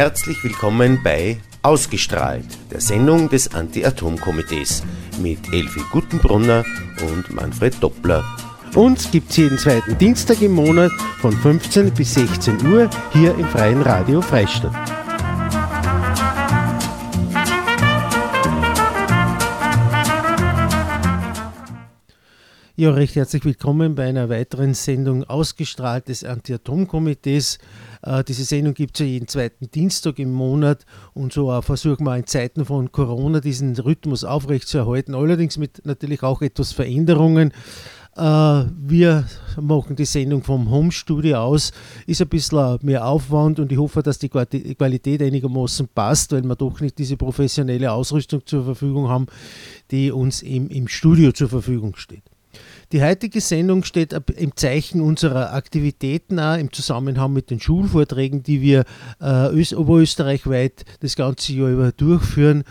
Herzlich willkommen bei Ausgestrahlt, der Sendung des Anti-Atom-Komitees mit Elfi Guttenbrunner und Manfred Doppler. Uns gibt es jeden zweiten Dienstag im Monat von 15 bis 16 Uhr hier im Freien Radio Freistadt. Ja, recht herzlich willkommen bei einer weiteren Sendung ausgestrahlt des Anti-Atom-Komitees. Äh, diese Sendung gibt es ja jeden zweiten Dienstag im Monat und so äh, versuchen wir in Zeiten von Corona diesen Rhythmus aufrechtzuerhalten, allerdings mit natürlich auch etwas Veränderungen. Äh, wir machen die Sendung vom Home-Studio aus. Ist ein bisschen mehr Aufwand und ich hoffe, dass die Qualität einigermaßen passt, weil wir doch nicht diese professionelle Ausrüstung zur Verfügung haben, die uns im, im Studio zur Verfügung steht. Die heutige Sendung steht im Zeichen unserer Aktivitäten auch im Zusammenhang mit den Schulvorträgen, die wir äh, oberösterreichweit das ganze Jahr über durchführen.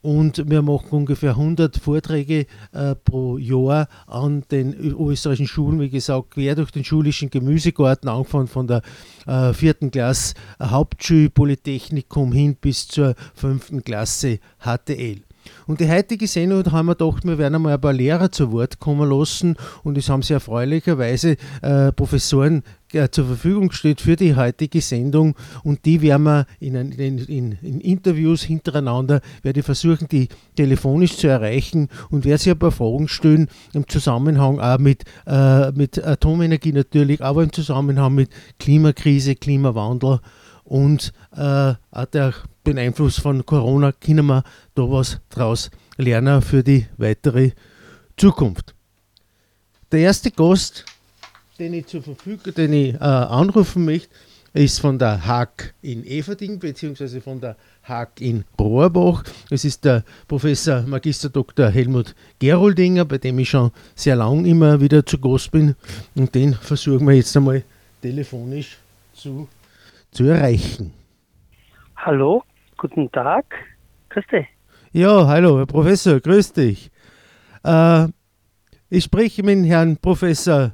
Und wir machen ungefähr 100 Vorträge äh, pro Jahr an den österreichischen Schulen, wie gesagt, quer durch den schulischen Gemüsegarten, angefangen von der äh, vierten Klasse Hauptschulpolytechnikum hin bis zur fünften Klasse HTL. Und die heutige Sendung haben wir gedacht, wir werden einmal ein paar Lehrer zu Wort kommen lassen. Und es haben sie erfreulicherweise äh, Professoren zur Verfügung gestellt für die heutige Sendung und die werden wir in, in, in, in Interviews hintereinander, werde ich versuchen, die telefonisch zu erreichen und werde sie ein paar Fragen stellen im Zusammenhang auch mit, äh, mit Atomenergie natürlich, aber im Zusammenhang mit Klimakrise, Klimawandel und äh, auch der den Einfluss von Corona können wir da was draus lernen für die weitere Zukunft. Der erste Gast, den ich zur Verfügung, den ich äh, anrufen möchte, ist von der Haag in Everding bzw. von der Haag in Rohrbach. Es ist der Professor Magister Dr. Helmut Geroldinger, bei dem ich schon sehr lang immer wieder zu Gast bin. Und den versuchen wir jetzt einmal telefonisch zu, zu erreichen. Hallo, Guten Tag. Grüß dich. Ja, hallo, Herr Professor, grüß dich. Äh, ich spreche mit Herrn Professor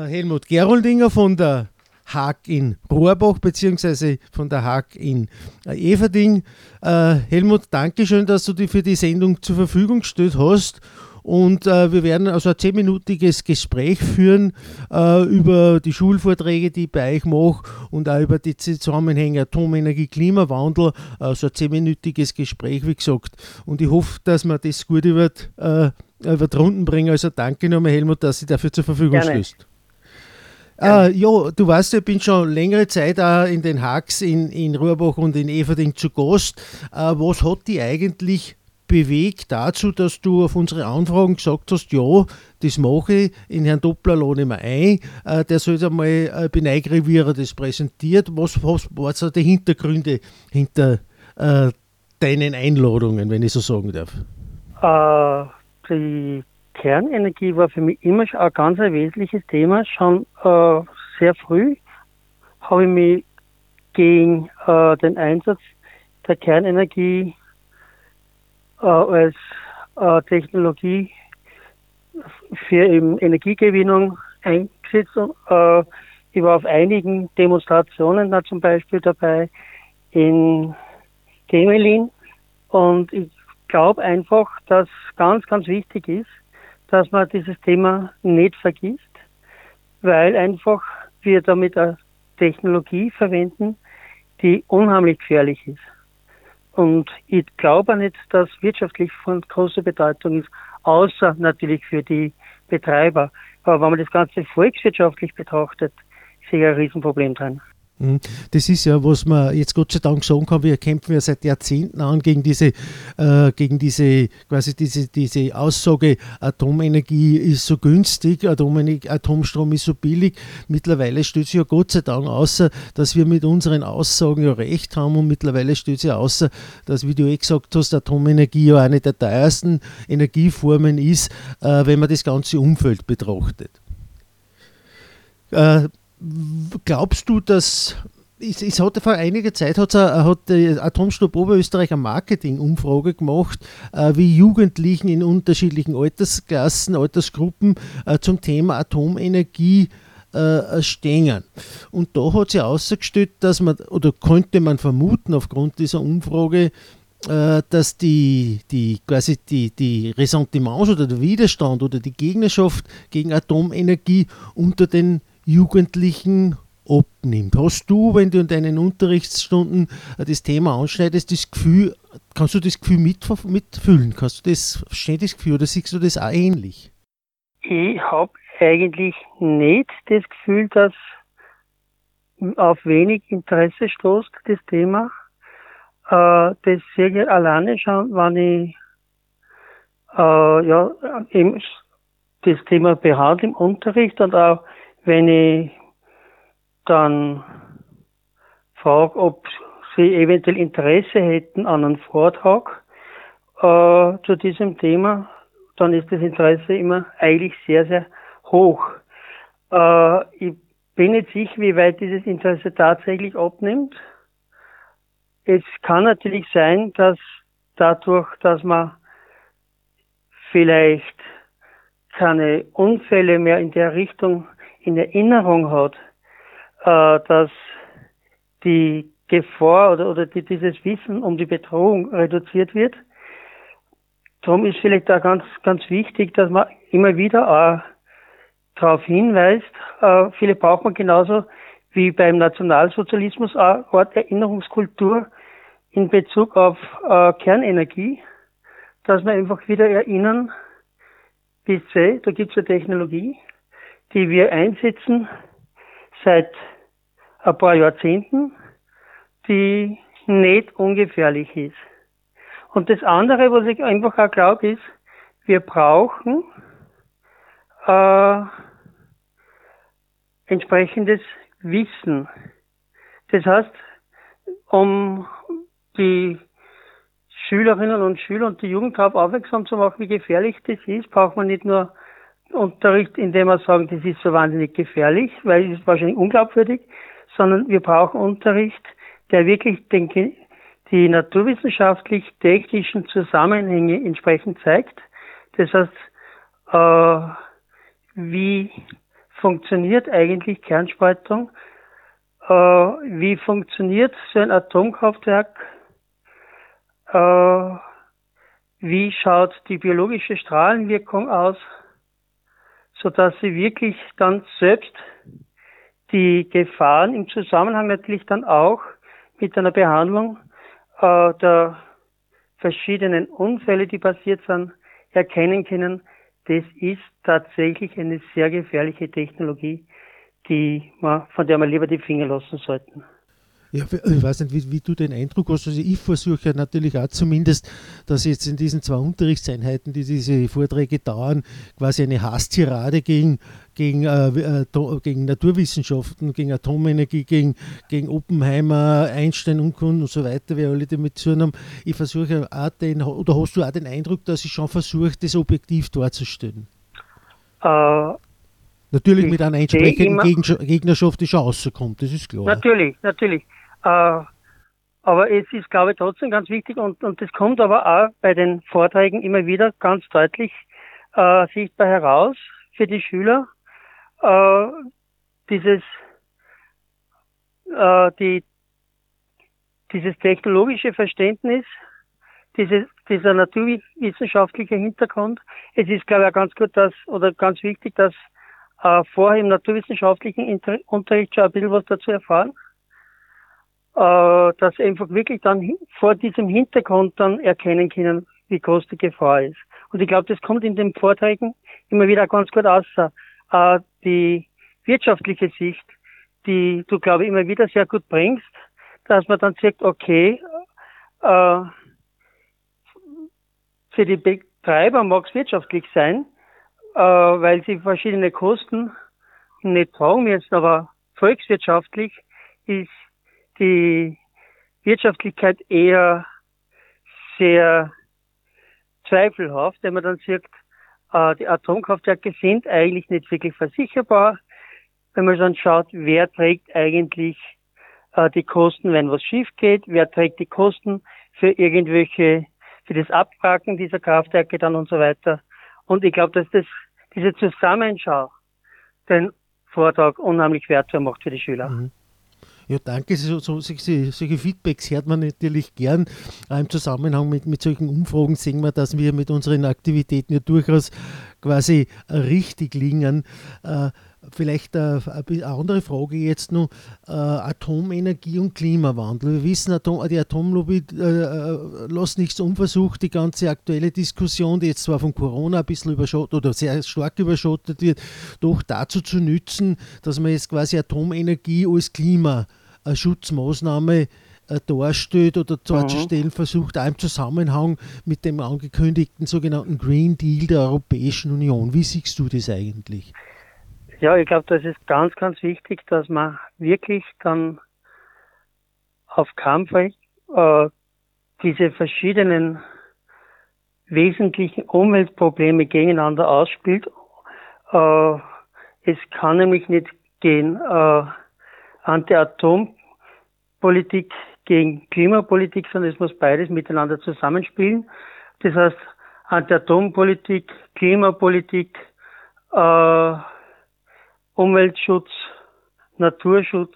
Helmut Geroldinger von der Haag in Rohrbach beziehungsweise von der Haag in äh, Everding. Äh, Helmut, danke schön, dass du dich für die Sendung zur Verfügung gestellt hast und äh, wir werden also ein zehnminütiges Gespräch führen äh, über die Schulvorträge, die ich bei euch mache und auch über die Zusammenhänge Atomenergie, Klimawandel. Also ein zehnminütiges Gespräch, wie gesagt. Und ich hoffe, dass wir das gut über, äh, über die Runden bringen. Also danke nochmal, Helmut, dass Sie dafür zur Verfügung stößt. Äh, ja, du weißt, ich bin schon längere Zeit auch in den Hacks in, in Ruhrbach und in Everding zu Gast. Äh, was hat die eigentlich bewegt dazu, dass du auf unsere Anfragen gesagt hast, ja, das mache ich, in Herrn Doppler lohne ich mir ein, äh, der soll einmal äh, beneigern, wie er das präsentiert. Was, was waren so die Hintergründe hinter äh, deinen Einladungen, wenn ich so sagen darf? Äh, die Kernenergie war für mich immer schon ein ganz wesentliches Thema. Schon äh, sehr früh habe ich mich gegen äh, den Einsatz der Kernenergie äh, als äh, Technologie für eben Energiegewinnung eingesetzt. Äh, ich war auf einigen Demonstrationen da zum Beispiel dabei in Gemelin und ich glaube einfach, dass ganz, ganz wichtig ist, dass man dieses Thema nicht vergisst, weil einfach wir damit eine Technologie verwenden, die unheimlich gefährlich ist. Und ich glaube nicht, dass wirtschaftlich von großer Bedeutung ist, außer natürlich für die Betreiber. Aber wenn man das Ganze volkswirtschaftlich betrachtet, sehe ich ein Riesenproblem drin. Mhm. Das ist ja, was man jetzt Gott sei Dank sagen kann, wir kämpfen ja seit Jahrzehnten an gegen diese, äh, gegen diese, quasi diese, diese Aussage, Atomenergie ist so günstig, Atomstrom ist so billig. Mittlerweile stellt sich ja Gott sei Dank außer, dass wir mit unseren Aussagen ja recht haben und mittlerweile stellt sich außer, dass, wie du eh gesagt hast, Atomenergie ja eine der teuersten Energieformen ist, äh, wenn man das ganze Umfeld betrachtet. Äh, glaubst du, dass es, hat vor einiger Zeit hat, hat Atomstopp Oberösterreich eine Marketing-Umfrage gemacht, äh, wie Jugendlichen in unterschiedlichen Altersklassen, Altersgruppen äh, zum Thema Atomenergie äh, stehen. Und da hat sich ausgestellt, dass man, oder könnte man vermuten aufgrund dieser Umfrage, dass die, die quasi die, die Ressentiments oder der Widerstand oder die Gegnerschaft gegen Atomenergie unter den Jugendlichen abnimmt. Hast du, wenn du in deinen Unterrichtsstunden das Thema anschneidest, das Gefühl, kannst du das Gefühl mit, mitfühlen? Kannst du das, verstehst das Gefühl oder siehst du das auch ähnlich? Ich habe eigentlich nicht das Gefühl, dass auf wenig Interesse stoßt, das Thema. Äh, das sehe ich alleine schon, wenn ich äh, ja, eben das Thema behandle im Unterricht und auch wenn ich dann frage, ob sie eventuell Interesse hätten an einem Vortrag äh, zu diesem Thema, dann ist das Interesse immer eigentlich sehr, sehr hoch. Äh, ich bin nicht sicher, wie weit dieses Interesse tatsächlich abnimmt. Es kann natürlich sein, dass dadurch, dass man vielleicht keine Unfälle mehr in der Richtung in Erinnerung hat, äh, dass die Gefahr oder, oder die, dieses Wissen um die Bedrohung reduziert wird. Darum ist vielleicht auch ganz, ganz wichtig, dass man immer wieder auch darauf hinweist, äh, viele braucht man genauso wie beim Nationalsozialismus eine Art Erinnerungskultur in Bezug auf äh, Kernenergie, dass wir einfach wieder erinnern, bis da gibt es eine Technologie, die wir einsetzen seit ein paar Jahrzehnten, die nicht ungefährlich ist. Und das andere, was ich einfach auch glaube, ist, wir brauchen äh, entsprechendes Wissen. Das heißt, um die Schülerinnen und Schüler und die Jugend darauf aufmerksam zu machen, wie gefährlich das ist, braucht man nicht nur Unterricht, indem wir sagen, das ist so wahnsinnig gefährlich, weil es ist wahrscheinlich unglaubwürdig, sondern wir brauchen Unterricht, der wirklich den, die naturwissenschaftlich-technischen Zusammenhänge entsprechend zeigt. Das heißt, äh, wie funktioniert eigentlich Kernspaltung? Äh, wie funktioniert so ein Atomkraftwerk? Äh, wie schaut die biologische Strahlenwirkung aus, sodass sie wirklich dann selbst die Gefahren im Zusammenhang natürlich dann auch mit einer Behandlung äh, der verschiedenen Unfälle, die passiert sind, erkennen können. Das ist tatsächlich eine sehr gefährliche Technologie, die man, von der man lieber die Finger lassen sollten. Ja, ich weiß nicht, wie, wie, du den Eindruck hast. Also ich versuche ja natürlich auch zumindest, dass jetzt in diesen zwei Unterrichtseinheiten, die diese Vorträge dauern, quasi eine Hasstirade gegen, gegen, äh, äh gegen Naturwissenschaften, gegen Atomenergie, gegen, gegen Oppenheimer, Einstein, Unkunde und so weiter, wer alle damit zu haben. Ich versuche auch den, oder hast du auch den Eindruck, dass ich schon versuche, das objektiv darzustellen? Äh, Natürlich mit einer entsprechenden Gegnerschaft, die schon rauskommt, das ist klar. Natürlich, natürlich. Äh, aber es ist, glaube ich, trotzdem ganz wichtig und, und das kommt aber auch bei den Vorträgen immer wieder ganz deutlich äh, sichtbar heraus für die Schüler. Äh, dieses, äh, die, dieses technologische Verständnis, dieses, dieser naturwissenschaftliche Hintergrund. Es ist, glaube ich, auch ganz gut, dass, oder ganz wichtig, dass äh, vorher im naturwissenschaftlichen Inter Unterricht schon ein bisschen was dazu erfahren äh, dass einfach wirklich dann vor diesem Hintergrund dann erkennen können, wie groß die Gefahr ist. Und ich glaube, das kommt in den Vorträgen immer wieder ganz gut aus. Äh, die wirtschaftliche Sicht, die du, glaube ich, immer wieder sehr gut bringst, dass man dann sagt, okay, äh, für die Betreiber mag es wirtschaftlich sein, äh, weil sie verschiedene Kosten nicht tragen müssen, aber volkswirtschaftlich ist die Wirtschaftlichkeit eher sehr zweifelhaft, wenn man dann sagt, äh, die Atomkraftwerke sind eigentlich nicht wirklich versicherbar. Wenn man dann schaut, wer trägt eigentlich äh, die Kosten, wenn was schief geht, wer trägt die Kosten für irgendwelche, für das Abwracken dieser Kraftwerke dann und so weiter. Und ich glaube, dass das, diese Zusammenschau den Vortrag unheimlich wertvoll macht für die Schüler. Mhm. Ja, danke. So, so, solche, solche, Feedbacks hört man natürlich gern. Im Zusammenhang mit, mit solchen Umfragen sehen wir, dass wir mit unseren Aktivitäten ja durchaus quasi richtig liegen. Äh, Vielleicht äh, eine andere Frage jetzt noch: äh, Atomenergie und Klimawandel. Wir wissen, Atom, die Atomlobby äh, äh, lässt nichts unversucht. Die ganze aktuelle Diskussion, die jetzt zwar von Corona ein bisschen überschottet oder sehr stark überschottet wird, doch dazu zu nützen, dass man jetzt quasi Atomenergie als Klimaschutzmaßnahme äh, darstellt oder darzustellen mhm. versucht, auch im Zusammenhang mit dem angekündigten sogenannten Green Deal der Europäischen Union. Wie siehst du das eigentlich? Ja, ich glaube, das ist ganz, ganz wichtig, dass man wirklich dann auf Fall äh, diese verschiedenen wesentlichen Umweltprobleme gegeneinander ausspielt. Äh, es kann nämlich nicht gehen äh, Anti-Atom-Politik gegen Klimapolitik, sondern es muss beides miteinander zusammenspielen. Das heißt, Anti-Atom-Politik, Klimapolitik, äh, Umweltschutz, Naturschutz,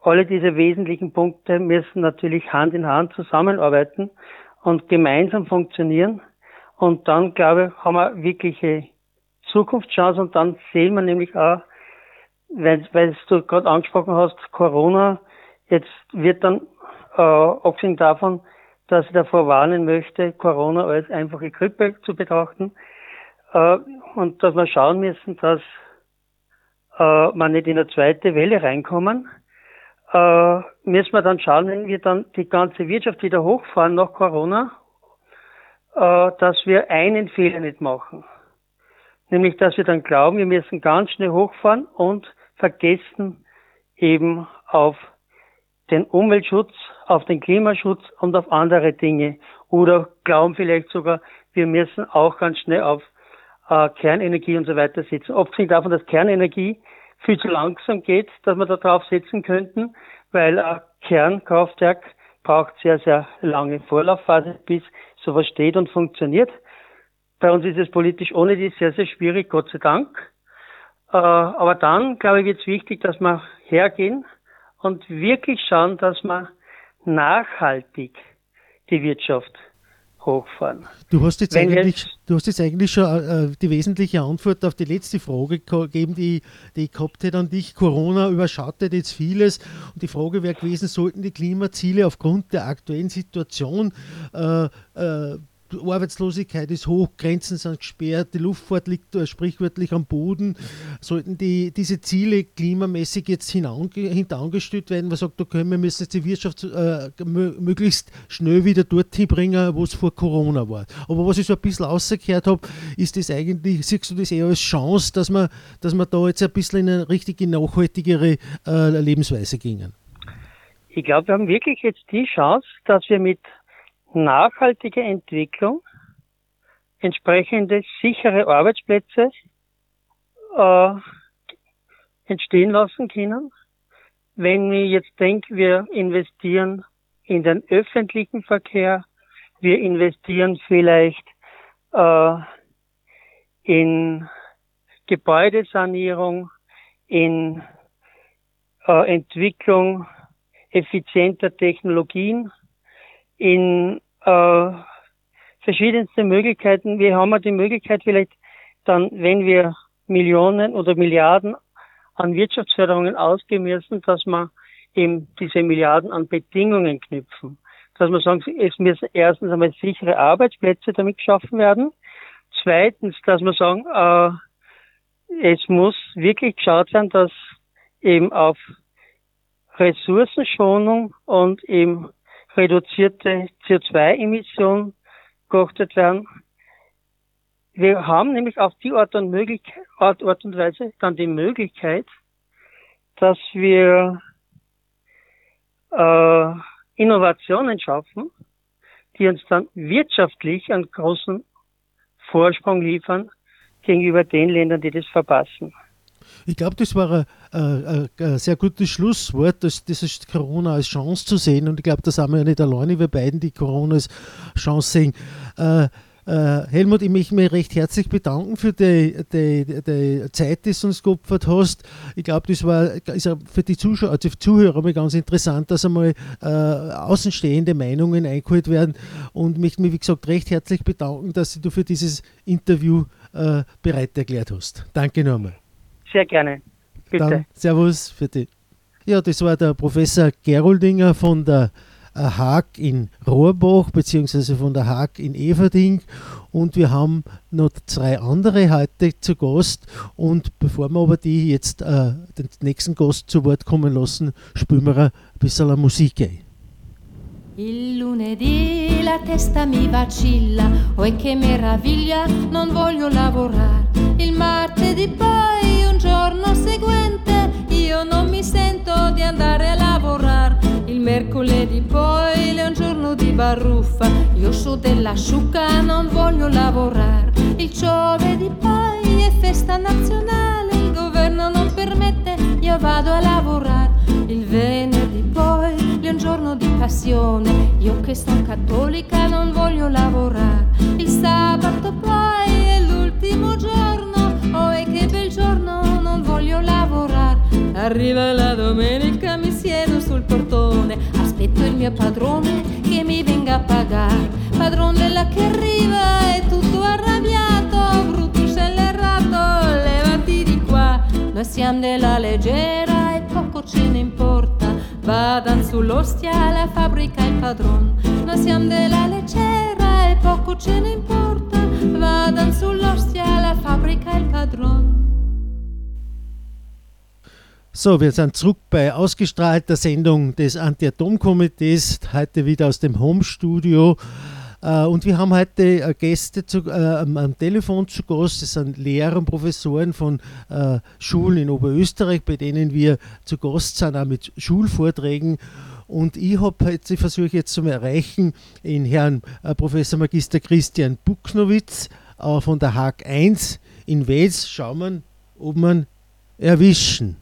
alle diese wesentlichen Punkte müssen natürlich Hand in Hand zusammenarbeiten und gemeinsam funktionieren. Und dann, glaube ich, haben wir wirkliche Zukunftschance und dann sehen wir nämlich auch, weil, weil du gerade angesprochen hast, Corona, jetzt wird dann, äh, abgesehen davon, dass ich davor warnen möchte, Corona als einfache Grippe zu betrachten, äh, und dass wir schauen müssen, dass äh, man nicht in eine zweite Welle reinkommen, äh, müssen wir dann schauen, wenn wir dann die ganze Wirtschaft wieder hochfahren nach Corona, äh, dass wir einen Fehler nicht machen. Nämlich, dass wir dann glauben, wir müssen ganz schnell hochfahren und vergessen eben auf den Umweltschutz, auf den Klimaschutz und auf andere Dinge. Oder glauben vielleicht sogar, wir müssen auch ganz schnell auf äh, Kernenergie und so weiter setzen. Abgesehen davon, dass Kernenergie viel zu langsam geht, dass wir da drauf setzen könnten, weil ein Kernkraftwerk braucht sehr, sehr lange Vorlaufphase, bis sowas steht und funktioniert. Bei uns ist es politisch ohne die sehr, sehr schwierig, Gott sei Dank. Äh, aber dann, glaube ich, wird es wichtig, dass wir hergehen und wirklich schauen, dass wir nachhaltig die Wirtschaft hochfahren. Du hast jetzt, eigentlich, du hast jetzt eigentlich schon äh, die wesentliche Antwort auf die letzte Frage gegeben, die, die ich gehabt hätte an dich. Corona überschattet jetzt vieles und die Frage wäre gewesen, sollten die Klimaziele aufgrund der aktuellen Situation äh, äh, Arbeitslosigkeit ist hoch, Grenzen sind gesperrt, die Luftfahrt liegt sprichwörtlich am Boden. Sollten die, diese Ziele klimamäßig jetzt hintangestellt werden, man sagt, okay, wir müssen jetzt die Wirtschaft äh, möglichst schnell wieder dorthin bringen, wo es vor Corona war. Aber was ich so ein bisschen rausgehört habe, ist das eigentlich, siehst du das eher als Chance, dass man, dass man da jetzt ein bisschen in eine richtige nachhaltigere äh, Lebensweise gingen? Ich glaube, wir haben wirklich jetzt die Chance, dass wir mit nachhaltige Entwicklung, entsprechende sichere Arbeitsplätze äh, entstehen lassen können. Wenn ich jetzt denke, wir investieren in den öffentlichen Verkehr, wir investieren vielleicht äh, in Gebäudesanierung, in äh, Entwicklung effizienter Technologien, in äh, verschiedenste Möglichkeiten. Wir haben ja die Möglichkeit vielleicht dann, wenn wir Millionen oder Milliarden an Wirtschaftsförderungen ausgeben müssen, dass wir eben diese Milliarden an Bedingungen knüpfen. Dass wir sagen, es müssen erstens einmal sichere Arbeitsplätze damit geschaffen werden. Zweitens, dass wir sagen, äh, es muss wirklich geschaut werden, dass eben auf Ressourcenschonung und eben reduzierte CO2-Emissionen geachtet werden. Wir haben nämlich auf die Art und, Art, Art und Weise dann die Möglichkeit, dass wir äh, Innovationen schaffen, die uns dann wirtschaftlich einen großen Vorsprung liefern gegenüber den Ländern, die das verpassen. Ich glaube, das war ein, ein, ein, sehr gutes Schlusswort, das, das ist Corona als Chance zu sehen. Und ich glaube, da sind wir ja nicht alleine, wir beiden, die Corona als Chance sehen. Äh, Äh, Helmut, ich möchte mich recht herzlich bedanken für die, die, die Zeit, die du uns geopfert hast. Ich glaube, das war ist für die Zuschauer, also die Zuhörer mal ganz interessant, dass einmal äh, außenstehende Meinungen eingeholt werden und möchte mich, wie gesagt, recht herzlich bedanken, dass du für dieses Interview äh, bereit erklärt hast. Danke nochmal. Sehr gerne. Bitte. Dann, servus für die. Ja, das war der Professor Geroldinger von der äh, Haag in Rohrbach beziehungsweise von der Haag in Everding und wir haben noch zwei andere heute zu Gast und bevor wir aber die jetzt äh, den nächsten Gast zu Wort kommen lassen, spielen wir ein bisschen Musik ein. Il lunedì la testa mi vacilla, oh che meraviglia, non voglio lavorare. Il martedì poi un giorno seguente io non mi sento di andare a lavorare. Il mercoledì poi è un giorno di baruffa, io so della sciuca, non voglio lavorare. Il giovedì poi è festa nazionale, il governo non permette, io vado a lavorare. Il venerdì poi è un giorno di passione, io che sono cattolica non voglio lavorare. Il sabato poi è l'ultimo giorno, oh e che bel giorno, non voglio lavorare. Arriva la domenica, mi siedo sul portone, aspetto il mio padrone che mi venga a pagare. Padrone della che arriva è tutto arrabbiato, brutto scellerrato, levati di qua. Noi siamo della leggera e poco ce ne importa. Vadan sull'ostia la fabbrica il padron. Noi siamo della leggera e poco ce ne importa. Vadan sull'ostia la fabbrica il padron. So, wir sind zurück bei ausgestrahlter Sendung des Anti-Atom-Komitees, heute wieder aus dem Home-Studio. Äh, und wir haben heute äh, Gäste zu, äh, am, Telefon zu Gast. Das sind Lehrer und Professoren von Schulen in Oberösterreich, bei denen wir zu Gast sind, auch mit Schulvorträgen. Und ich habe jetzt, ich versuche jetzt zu erreichen, in Herrn Professor Magister Christian Bucknowitz äh, von der Haag 1 in Wels. Schauen wir, ob wir erwischen.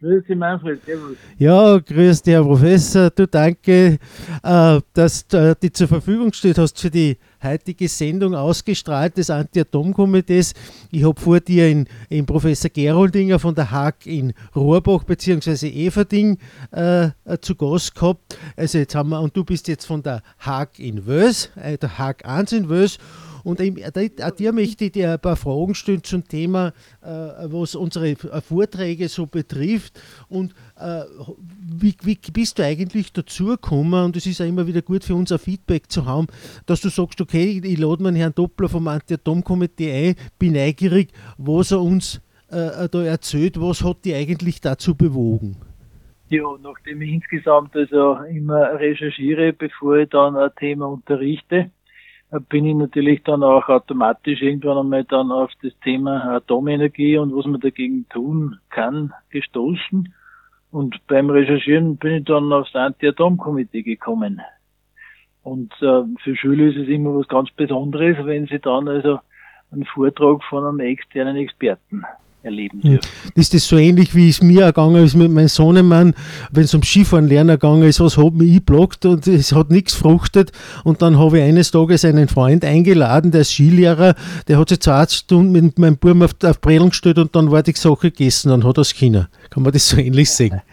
Grüß dich, Manfred. Servus. Ja, grüß dich, Herr Professor. Du danke, äh, dass du äh, die zur Verfügung steht hast für die heutige Sendung ausgestrahlt des Anti-Atom-Komitees. Ich habe vor dir in, in, Professor Geroldinger von der Haag in Rohrbach bzw. Everding äh, zu Gast gehabt. Also jetzt haben wir, und du bist jetzt von der Haag in Wös, äh, der Haag 1 in Wös. Und auch dir möchte ich dir ein paar Fragen stellen zum Thema, äh, was unsere Vorträge so betrifft. Und äh, wie, wie bist du eigentlich dazu gekommen? Und es ist ja immer wieder gut für uns ein Feedback zu haben, dass du sagst, okay, ich lade meinen Herrn Doppler vom Anti-Atom-Komitee ein, bin neugierig, was er uns äh, da erzählt. Was hat die eigentlich dazu bewogen? Ja, nachdem ich insgesamt also immer recherchiere, bevor ich dann ein Thema unterrichte, bin ich natürlich dann auch automatisch irgendwann einmal dann auf das Thema Atomenergie und was man dagegen tun kann gestoßen. Und beim Recherchieren bin ich dann aufs Anti-Atom-Komitee gekommen. Und äh, für Schüler ist es immer was ganz Besonderes, wenn sie dann also einen Vortrag von einem externen Experten erleben dürfen. Ist das so ähnlich, wie es mir ergangen ist mit meinem Sohnemann, wenn es um Skifahren lernen gegangen ist, was hat mich eingeblockt und es hat nichts fruchtet und dann habe ich eines Tages einen Freund eingeladen, der ist Skilehrer, der hat sich zwei Stunden mit meinem Buben auf, auf Bredel gestellt und dann war die Sache gegessen und hat das China. Kann man das so ähnlich sehen?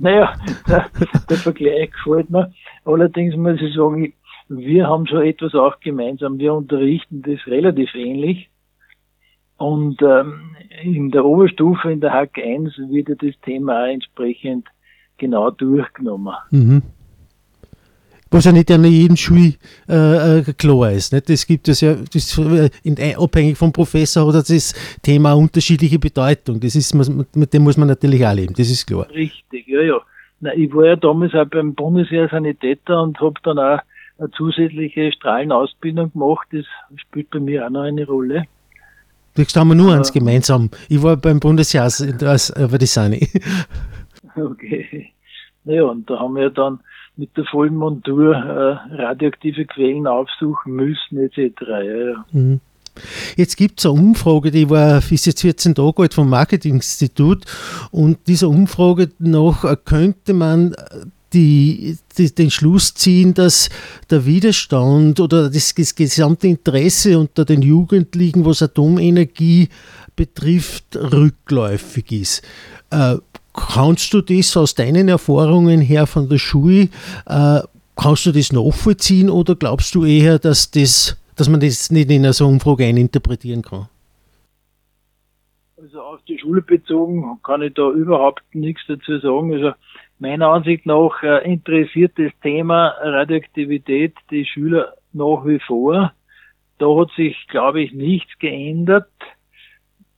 Naja, der, der Vergleich gefällt mir. Allerdings muss ich sagen, wir haben so etwas auch gemeinsam. Wir unterrichten das relativ ähnlich. Und ähm, in der Oberstufe, in der Hack 1, wird ja das Thema auch entsprechend genau durchgenommen. Mhm. Was ja nicht an jedem Schul äh, äh, klar ist. Nicht? Das gibt es ja, das, äh, in, abhängig vom Professor hat das Thema unterschiedliche Bedeutung. Das ist, mit dem muss man natürlich auch leben, das ist klar. Richtig, ja, ja. Na, ich war ja damals auch beim Bundesheer Sanitäter und habe dann auch eine zusätzliche Strahlenausbildung gemacht. Das spielt bei mir auch noch eine Rolle. Da haben wir nur eins gemeinsam. Ich war beim Bundesjahr als über die Sani. Okay. Naja, und da haben wir dann mit der vollen Montur äh, radioaktive Quellen aufsuchen müssen, etc. Ja, ja. Mhm. Jetzt gibt es eine Umfrage, die war ist jetzt 14 Tage alt vom Marketinginstitut und dieser Umfrage nach könnte man die, die, den Schluss ziehen, dass der Widerstand oder das, das gesamte Interesse unter den Jugendlichen, was Atomenergie betrifft, rückläufig ist. Äh, kannst du das aus deinen Erfahrungen her von der Schule, äh, kannst du das nachvollziehen oder glaubst du eher, dass, das, dass man das nicht in so eine Umfrage eininterpretieren kann? Also auf die Schule bezogen kann ich da überhaupt nichts dazu sagen. Also meiner Ansicht nach äh, interessiert das Thema Radioaktivität die Schüler nach wie vor. Da hat sich, glaube ich, nichts geändert.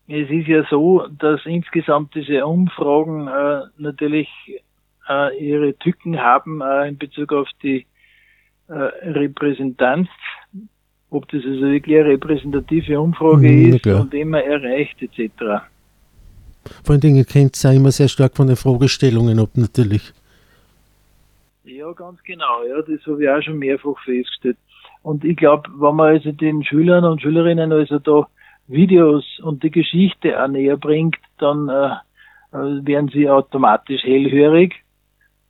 Es ist ja so, dass insgesamt diese Umfragen äh, natürlich äh, ihre Tücken haben äh, in Bezug auf die äh, Repräsentanz, ob das also wirklich eine repräsentative Umfrage mhm, ist klar. und immer erreicht etc. Vor allen Dingen kennt es auch immer sehr stark von den Fragestellungen ab natürlich. Ja, ganz genau. Ja, das habe ich auch schon mehrfach festgestellt. Und ich glaube, wenn man also den Schülern und Schülerinnen also da Videos und die Geschichte auch näher bringt, dann äh, äh, werden sie automatisch hellhörig.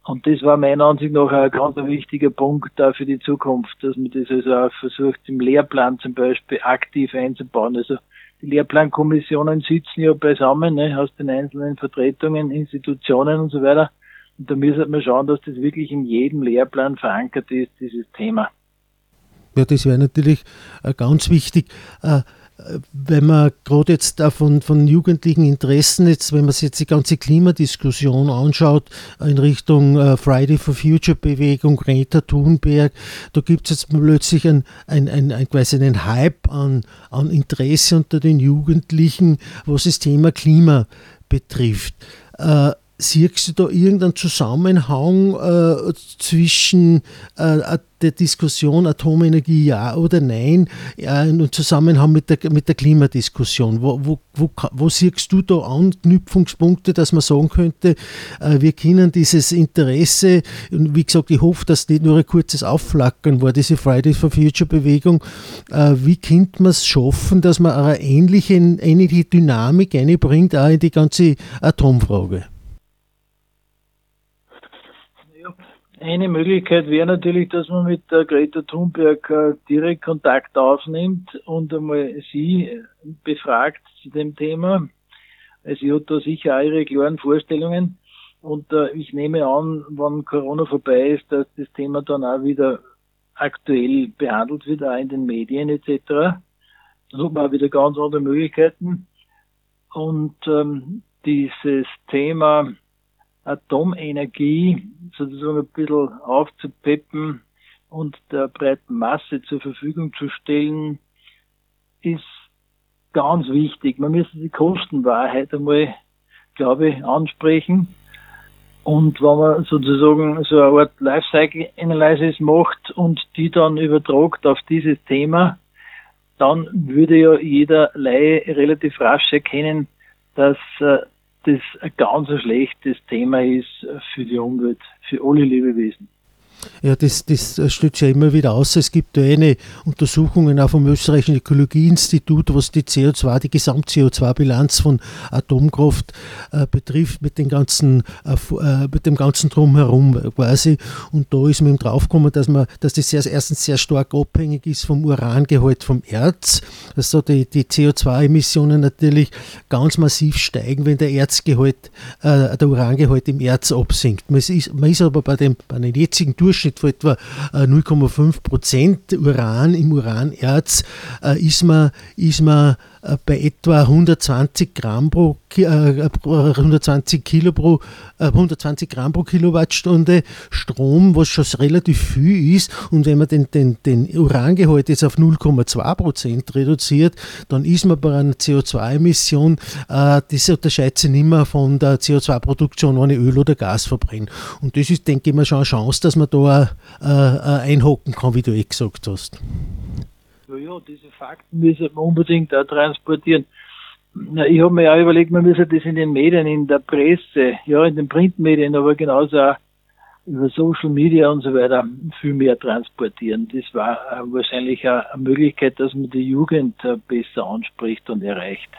Und das war meiner Ansicht nach ein ganz wichtiger Punkt da für die Zukunft, dass man das also auch versucht, im Lehrplan zum Beispiel aktiv einzubauen. Also die Lehrplankommissionen sitzen ja beisammen ne, aus den einzelnen Vertretungen, Institutionen und so weiter. Und da müssen wir schauen, dass das wirklich in jedem Lehrplan verankert ist, dieses Thema. Ja, das wäre natürlich äh, ganz wichtig. Äh, wenn man gerade jetzt von, von jugendlichen Interessen, jetzt, wenn man sich jetzt die ganze Klimadiskussion anschaut, in Richtung äh, Friday for Future Bewegung, Greta Thunberg, da gibt es jetzt plötzlich ein, ein, ein, ein, quasi einen Hype an, an Interesse unter den Jugendlichen, was das Thema Klima betrifft. Äh, Siehst du da irgendeinen Zusammenhang äh, zwischen äh, der Diskussion Atomenergie ja oder nein äh, im Zusammenhang mit der, mit der Klimadiskussion? Wo, wo, wo, wo siehst du da Anknüpfungspunkte, dass man sagen könnte, äh, wir können dieses Interesse, und wie gesagt, ich hoffe, dass nicht nur ein kurzes Aufflackern war, diese Fridays for Future Bewegung, äh, wie könnte man es schaffen, dass man eine ähnliche, ähnliche Dynamik einbringt, auch in die ganze Atomfrage? Eine Möglichkeit wäre natürlich, dass man mit der Greta Thunberg äh, direkt Kontakt aufnimmt und einmal sie befragt zu dem Thema. Also sie hat da sicher auch ihre klaren Vorstellungen. Und äh, ich nehme an, wenn Corona vorbei ist, dass das Thema dann auch wieder aktuell behandelt wird, auch in den Medien etc. Dann hat man auch wieder ganz andere Möglichkeiten. Und ähm, dieses Thema Atomenergie sozusagen ein bisschen aufzupeppen und der breiten Masse zur Verfügung zu stellen, ist ganz wichtig. Man müsste die Kostenwahrheit einmal, glaube ich, ansprechen. Und wenn man sozusagen so eine Art Lifecycle Analysis macht und die dann übertragt auf dieses Thema, dann würde ja jeder Laie relativ rasch erkennen, dass äh, das ein ganz schlechtes Thema ist für die Umwelt, für alle Lebewesen. Ja, das, das stützt ja immer wieder aus. Es gibt ja eine Untersuchungen auch vom Österreichischen Ökologieinstitut, was die CO2, die Gesamt-CO2-Bilanz von Atomkraft äh, betrifft, mit, den ganzen, äh, äh, mit dem ganzen Drumherum quasi. Und da ist man draufgekommen, dass man, dass das sehr, erstens sehr stark abhängig ist vom Urangehalt vom Erz. Also die, die CO2-Emissionen natürlich ganz massiv steigen, wenn der Erzgehalt, äh, der Urangehalt im Erz absinkt. Man ist, man ist aber bei dem, bei den jetzigen Dur Durchschnitt von etwa 0,5 äh, Prozent Uran im Uranerz äh, ist man, ist man bei etwa 120 Gramm pro 120 Kilo pro 120 Gramm pro Kilowattstunde Strom, was schon relativ viel ist. Und wenn man den, den, den Urangehalt jetzt auf 0,2 Prozent reduziert, dann ist man bei einer CO2-Emission, äh, das unterscheidet sich nicht mehr von der CO2-Produktion, wenn ich Öl oder Gas verbrenne. Und das ist, denke ich mal, schon eine Chance, dass man da äh, einhocken kann, wie du eh gesagt hast ja, diese Fakten müssen wir unbedingt da transportieren. Na, ich habe mir ja überlegt, man müsse das in den Medien, in der Presse, ja, in den Printmedien, aber genauso auch über Social Media und so weiter viel mehr transportieren. Das war wahrscheinlich eine Möglichkeit, dass man die Jugend äh, besser anspricht und erreicht.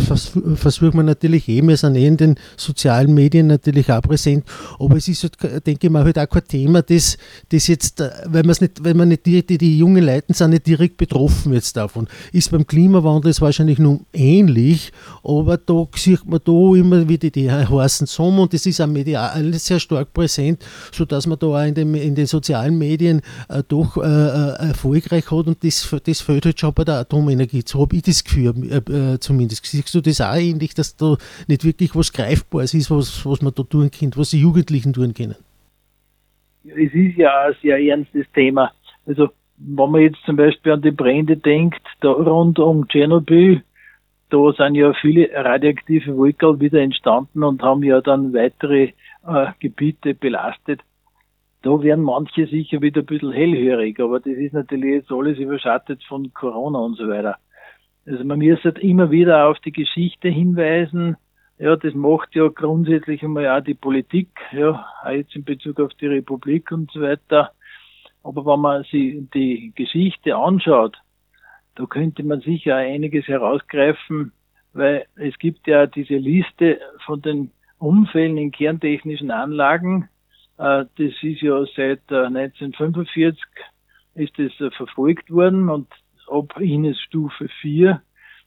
Vers versucht man natürlich eh, wir sind eh in den sozialen Medien natürlich auch präsent, aber es ist, halt, denke ich mal, halt auch kein Thema, das, das jetzt, äh, wenn man nicht, wenn man nicht die, die, die jungen Leute sind nicht direkt betroffen jetzt davon. Ist beim Klimawandel ist wahrscheinlich nur ähnlich, aber da sieht man da immer wieder die heißen Sommer und das ist auch medial sehr stark präsent, sodass man da auch in, dem, in den sozialen Medien äh, doch äh, äh erfolgreich hat und das, das fällt halt schon bei der Atomenergie. So habe ich das Gefühl, äh, äh zumindest siehst du das auch ähnlich, dass da nicht wirklich was Greifbares ist, was, was man da tun kann, was die Jugendlichen tun können? Es ist ja ein sehr ernstes Thema. Also, wenn man jetzt zum Beispiel an die Brände denkt, da rund um Tschernobyl, da sind ja viele radioaktive Wolken wieder entstanden und haben ja dann weitere äh, Gebiete belastet. Da werden manche sicher wieder ein bisschen hellhörig, aber das ist natürlich jetzt alles überschattet von Corona und so weiter. Also man muss halt immer wieder auf die Geschichte hinweisen. Ja, das macht ja grundsätzlich einmal auch die Politik, ja, auch jetzt in Bezug auf die Republik und so weiter. Aber wenn man sich die Geschichte anschaut, da könnte man sicher einiges herausgreifen, weil es gibt ja diese Liste von den Unfällen in kerntechnischen Anlagen. Äh, das ist ja seit 1945 äh, ist das äh, verfolgt worden und ob eines Stufe 4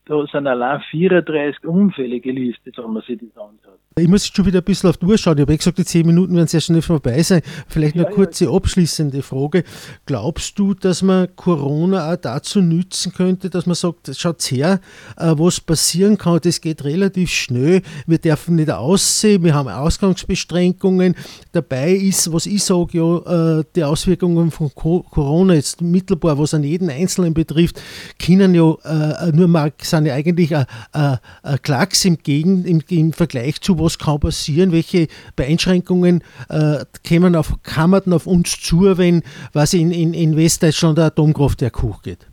da sind allein 34 Unfälle gelistet, wenn man sich das anschaut. Ich muss jetzt schon wieder ein bisschen auf die Uhr schauen. Ich habe gesagt, die 10 Minuten werden sehr schnell vorbei sein. Vielleicht noch eine kurze abschließende Frage. Glaubst du, dass man Corona auch dazu nützen könnte, dass man sagt, schaut her, äh, was passieren kann, das geht relativ schnell. Wir dürfen nicht aussehen, wir haben Ausgangsbeschränkungen. Dabei ist, was ich sage, ja, äh, die Auswirkungen von Corona jetzt mittelbar, was an jeden Einzelnen betrifft, können ja äh, nur mal sind ja eigentlich ein, ein, ein Klacks im, Gegen, im, im, Vergleich zu, was kann passieren, welche Beeinschränkungen äh, kämen auf, kamen auf uns zu, wenn was in, in, in Westdeutschland ein Atomkraftwerk hochgeht.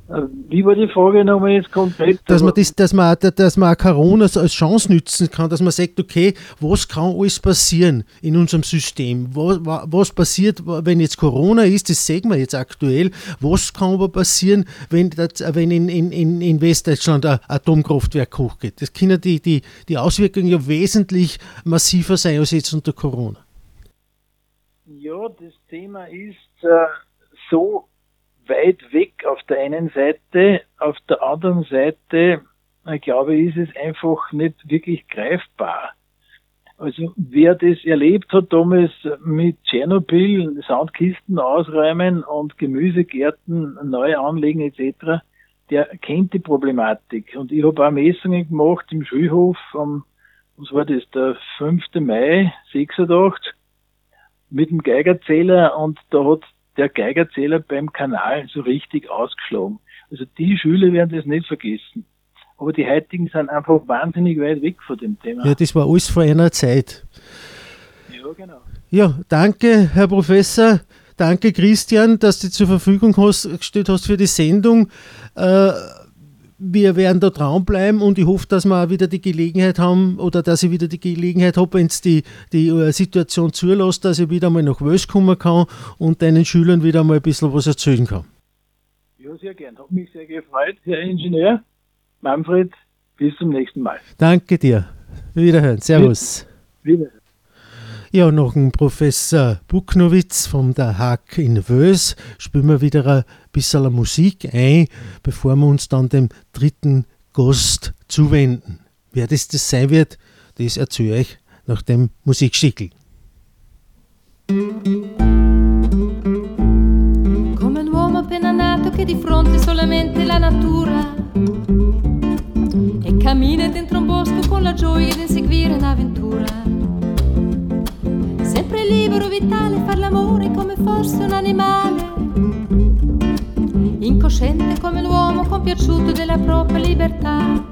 Wie war die Frage nochmal jetzt konkret? Dass man, das, dass, man, dass man Corona als Chance nützen kann, dass man sagt, okay, was kann alles passieren in unserem System? Was, was passiert, wenn jetzt Corona ist, das sehen wir jetzt aktuell. Was kann aber passieren, wenn, das, wenn in, in, in Westdeutschland ein Atomkraftwerk hochgeht? Das können die, die, die Auswirkungen ja wesentlich massiver sein als jetzt unter Corona. Ja, das Thema ist äh, so weit weg auf der einen Seite, auf der anderen Seite, ich glaube, ist es einfach nicht wirklich greifbar. Also wer das erlebt hat damals mit Tschernobyl, Sandkisten ausräumen und Gemüsegärten neu anlegen etc., der kennt die Problematik. Und ich habe auch Messungen gemacht im Schulhof am, was war das, der 5. Mai 86 mit dem Geigerzähler und da hat der Geigerzähler beim Kanal so richtig ausgeschlagen. Also die Schüler werden das nicht vergessen. Aber die heutigen sind einfach wahnsinnig weit weg von dem Thema. Ja, das war alles vor einer Zeit. Ja, genau. Ja, danke, Herr Professor. Danke, Christian, dass du zur Verfügung hast, gestellt hast für die Sendung. Äh, wir werden da dranbleiben und ich hoffe, dass wir auch wieder die Gelegenheit haben oder dass ich wieder die Gelegenheit habe, wenn es die, die äh, Situation zulässt, dass ich wieder mal nach Wels kommen kann und deinen Schülern wieder mal ein bisschen was erzählen kann. Ja, sehr gern. Hat mich sehr gefreut, Herr Ingenieur. Manfred, bis zum nächsten Mal. Danke dir. Wiederhören. Servus. Wiederhören. Ja, noch ein Professor Bucknowitz von der Hack in Wös. Spielen wir wieder ein bisschen Musik ein, bevor wir uns dann dem dritten Gast zuwenden. Wer das, das sein wird, das erzähle ich nach dem Musikstickel. Come un uomo appena nato che di fronte solamente la natura e cammina dentro un bosco con la gioia di inseguire un'avventura sempre libero, vitale, far l'amore come fosse un animale. Incosciente come l'uomo compiaciuto della propria libertà.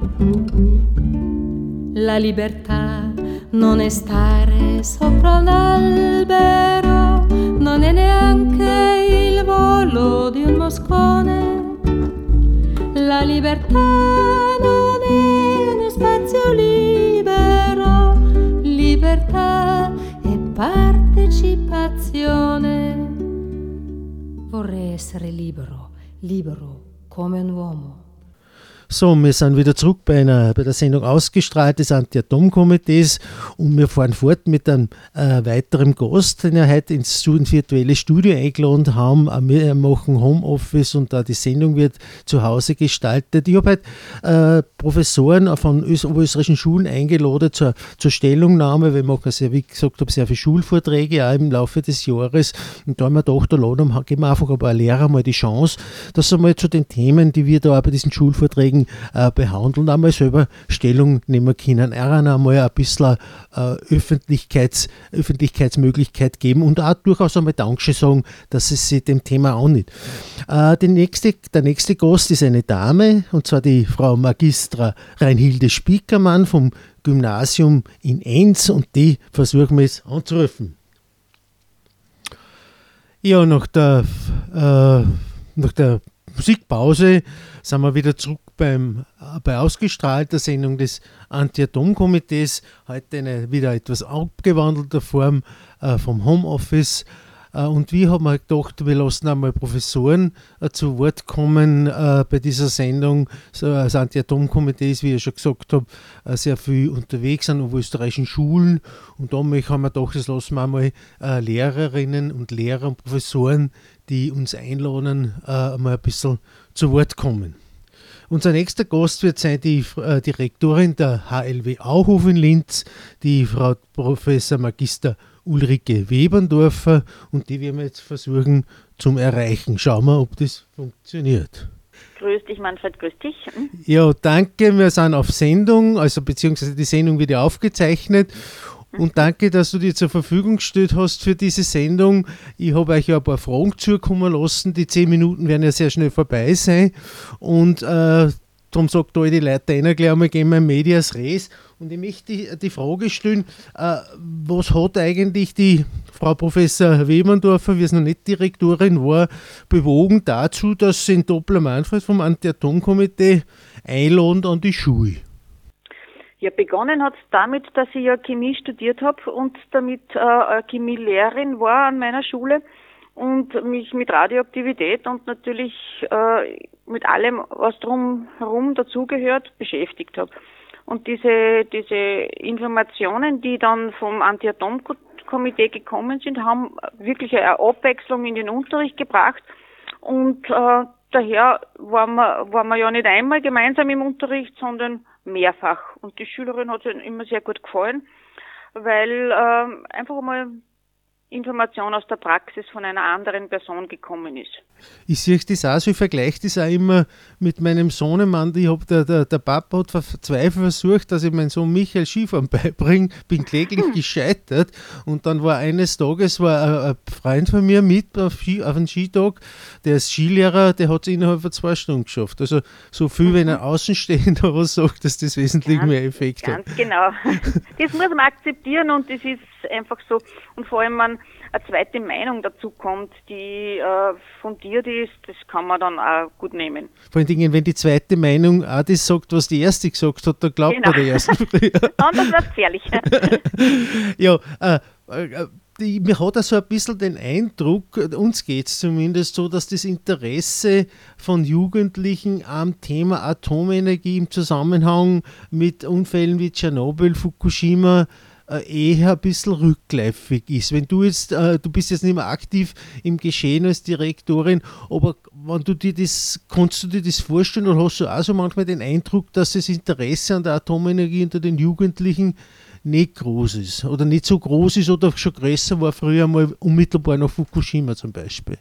La libertà non è stare sopra un albero, non è neanche il volo di un moscone. La libertà non è uno spazio libero, libertà partecipazione. Vorrei essere libero, libero come un uomo. So, wir sind wieder zurück bei, einer, bei der Sendung ausgestrahlt des Anti-Atom-Komitees und wir fahren fort mit einem äh, weiteren Gast, den wir heute ins, virtuelle Studio eingeladen haben. Auch wir machen Homeoffice und da die Sendung wird zu Hause gestaltet. Ich habe heute äh, Professoren von österreichischen Schulen eingeladen zur, zur Stellungnahme. Wir machen sehr, wie gesagt habe, sehr viele Schulvorträge auch im Laufe des Jahres. Und da haben wir gedacht, da laden, geben wir einfach ein paar Lehrer mal die Chance, dass sie mal zu den Themen, die wir da bei diesen Schulvorträgen Anliegen äh, behandeln, einmal selber Stellung nehmen können, einmal ein bisschen äh, Öffentlichkeits, Öffentlichkeitsmöglichkeit geben und auch durchaus einmal Dankeschön sagen, dass es sich dem Thema annimmt. Äh, die nächste, der nächste Gast ist eine Dame, und zwar die Frau Magistra Reinhilde Spiekermann vom Gymnasium in Enz und die versuchen wir jetzt anzurufen. Ja, nach der, äh, nach der Musikpause sind wir wieder zurück beim, bei ausgestrahlter Sendung des Anti-Atom-Komitees. Heute eine wieder etwas abgewandelter Form äh, vom Homeoffice. Äh, und wie haben wir gedacht, wir lassen einmal Professoren äh, zu Wort kommen äh, bei dieser Sendung. Das Anti-Atom-Komitee ist, wie ich schon gesagt habe, äh, sehr viel unterwegs an österreichischen Schulen. Und da haben wir gedacht, das lassen wir einmal äh, Lehrerinnen und Lehrer und Professoren, die uns einladen, mal ein bisschen zu Wort kommen. Unser nächster Gast wird sein die äh, Direktorin der HLW Auhof in Linz, die Frau Professor Magister Ulrike Weberndorfer und die werden wir jetzt versuchen zum Erreichen. Schauen wir, ob das funktioniert. Grüß dich, Manfred, grüß dich. Hm? Ja, danke. Wir sind auf Sendung, also beziehungsweise die Sendung wird ja aufgezeichnet und danke, dass du dir zur Verfügung gestellt hast für diese Sendung. Ich habe euch ja ein paar Fragen zukommen lassen. Die zehn Minuten werden ja sehr schnell vorbei sein. Und äh, darum sagt alle die Leute einer gleich einmal, gehen wir in Medias Res. Und ich möchte die, die Frage stellen, äh, was hat eigentlich die Frau Professor Webendorfer, wie es noch nicht Direktorin war, bewogen dazu, dass sie in Doppler Manfred vom Anti-Atom-Komitee einladen an die Schule? Ja, begonnen hat es damit, dass ich ja Chemie studiert habe und damit äh, Chemielehrerin war an meiner Schule und mich mit Radioaktivität und natürlich äh, mit allem, was drumherum dazugehört, beschäftigt habe. Und diese, diese Informationen, die dann vom Anti-Atom-Komitee gekommen sind, haben wirklich eine Abwechslung in den Unterricht gebracht und äh, daher waren wir, waren wir ja nicht einmal gemeinsam im Unterricht, sondern mehrfach. Und die Schülerin hat es immer sehr gut gefallen, weil ähm, einfach mal Information aus der Praxis von einer anderen Person gekommen ist. Ich sehe das auch so, ich vergleiche das auch immer mit meinem Sohnemann. Ich hab, der, der, der Papa hat verzweifelt versucht, dass ich meinen Sohn Michael Skifahren beibringe, bin kläglich gescheitert und dann war eines Tages war ein, Freund von mir mit auf, Ski, auf einen Skitag, der ist Skilehrer, der hat es innerhalb von zwei Stunden geschafft. Also so viel, mhm. wenn ein Außenstehender was sagt, dass das wesentlich ganz, mehr Effekt ganz hat. Ganz genau. Das muss man akzeptieren und das ist einfach so. Und vor allem, man eine zweite Meinung dazu kommt, die äh, fundiert ist, das kann man dann auch gut nehmen. Vor allen Dingen, wenn die zweite Meinung auch das sagt, was die erste gesagt hat, dann glaubt genau. man der ersten. Anders wird gefährlich. ja, äh, äh, die, mir hat so ein bisschen den Eindruck, uns geht es zumindest so, dass das Interesse von Jugendlichen am Thema Atomenergie im Zusammenhang mit Unfällen wie Tschernobyl, Fukushima äh, eher ein bisschen rückläufig ist. Wenn du jetzt, äh, du bist jetzt nicht mehr aktiv im Geschehen als Direktorin, aber wenn du dir das, kannst du dir das vorstellen oder hast du auch so manchmal den Eindruck, dass das Interesse an der Atomenergie unter den Jugendlichen nicht groß ist oder nicht so groß ist oder schon größer war früher mal unmittelbar nach Fukushima zum Beispiel?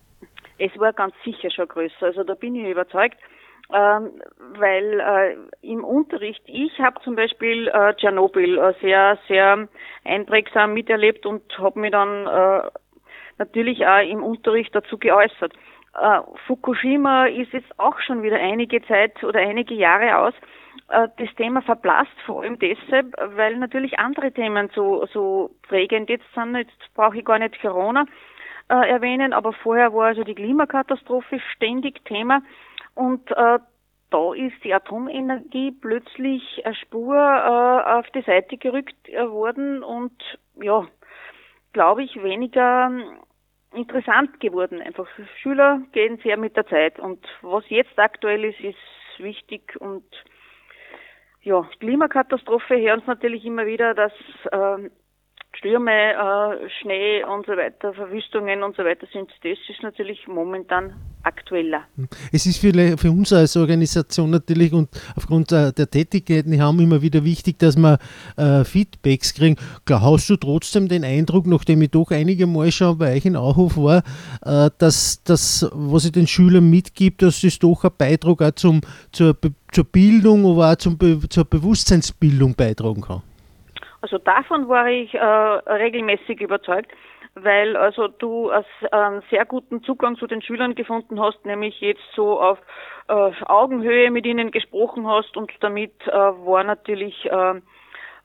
Es war ganz sicher schon größer, also da bin ich überzeugt ähm, weil äh, im Unterricht, ich habe zum Beispiel äh, Tschernobyl äh, sehr, sehr einprägsam miterlebt und habe mich dann äh, natürlich auch im Unterricht dazu geäußert. Äh, Fukushima ist jetzt auch schon wieder einige Zeit oder einige Jahre aus. Äh, das Thema verblasst vor allem deshalb, weil natürlich andere Themen so, so prägend jetzt sind. Jetzt brauche ich gar nicht Corona äh, erwähnen, aber vorher war also die Klimakatastrophe ständig Thema. Und äh, da ist die Atomenergie plötzlich eine Spur äh, auf die Seite gerückt äh, worden und ja, glaube ich, weniger ähm, interessant geworden. Einfach Schüler gehen sehr mit der Zeit und was jetzt aktuell ist, ist wichtig und ja, Klimakatastrophe hören uns natürlich immer wieder, dass äh, Stürme, äh, Schnee und so weiter, Verwüstungen und so weiter sind. Das ist natürlich momentan aktueller. Es ist für, für uns als Organisation natürlich und aufgrund der, der Tätigkeiten, haben immer wieder wichtig, dass wir äh, Feedbacks kriegen. Klar, hast du trotzdem den Eindruck, nachdem ich doch einige Mal schon bei euch in Auhof war, äh, dass das, was ich den Schülern mitgibt, dass das doch ein Beitrag auch zum, zur, zur Bildung, aber auch zum, zur Bewusstseinsbildung beitragen kann? Also davon war ich äh, regelmäßig überzeugt, weil also du einen sehr guten Zugang zu den Schülern gefunden hast, nämlich jetzt so auf äh, Augenhöhe mit ihnen gesprochen hast und damit äh, war natürlich äh,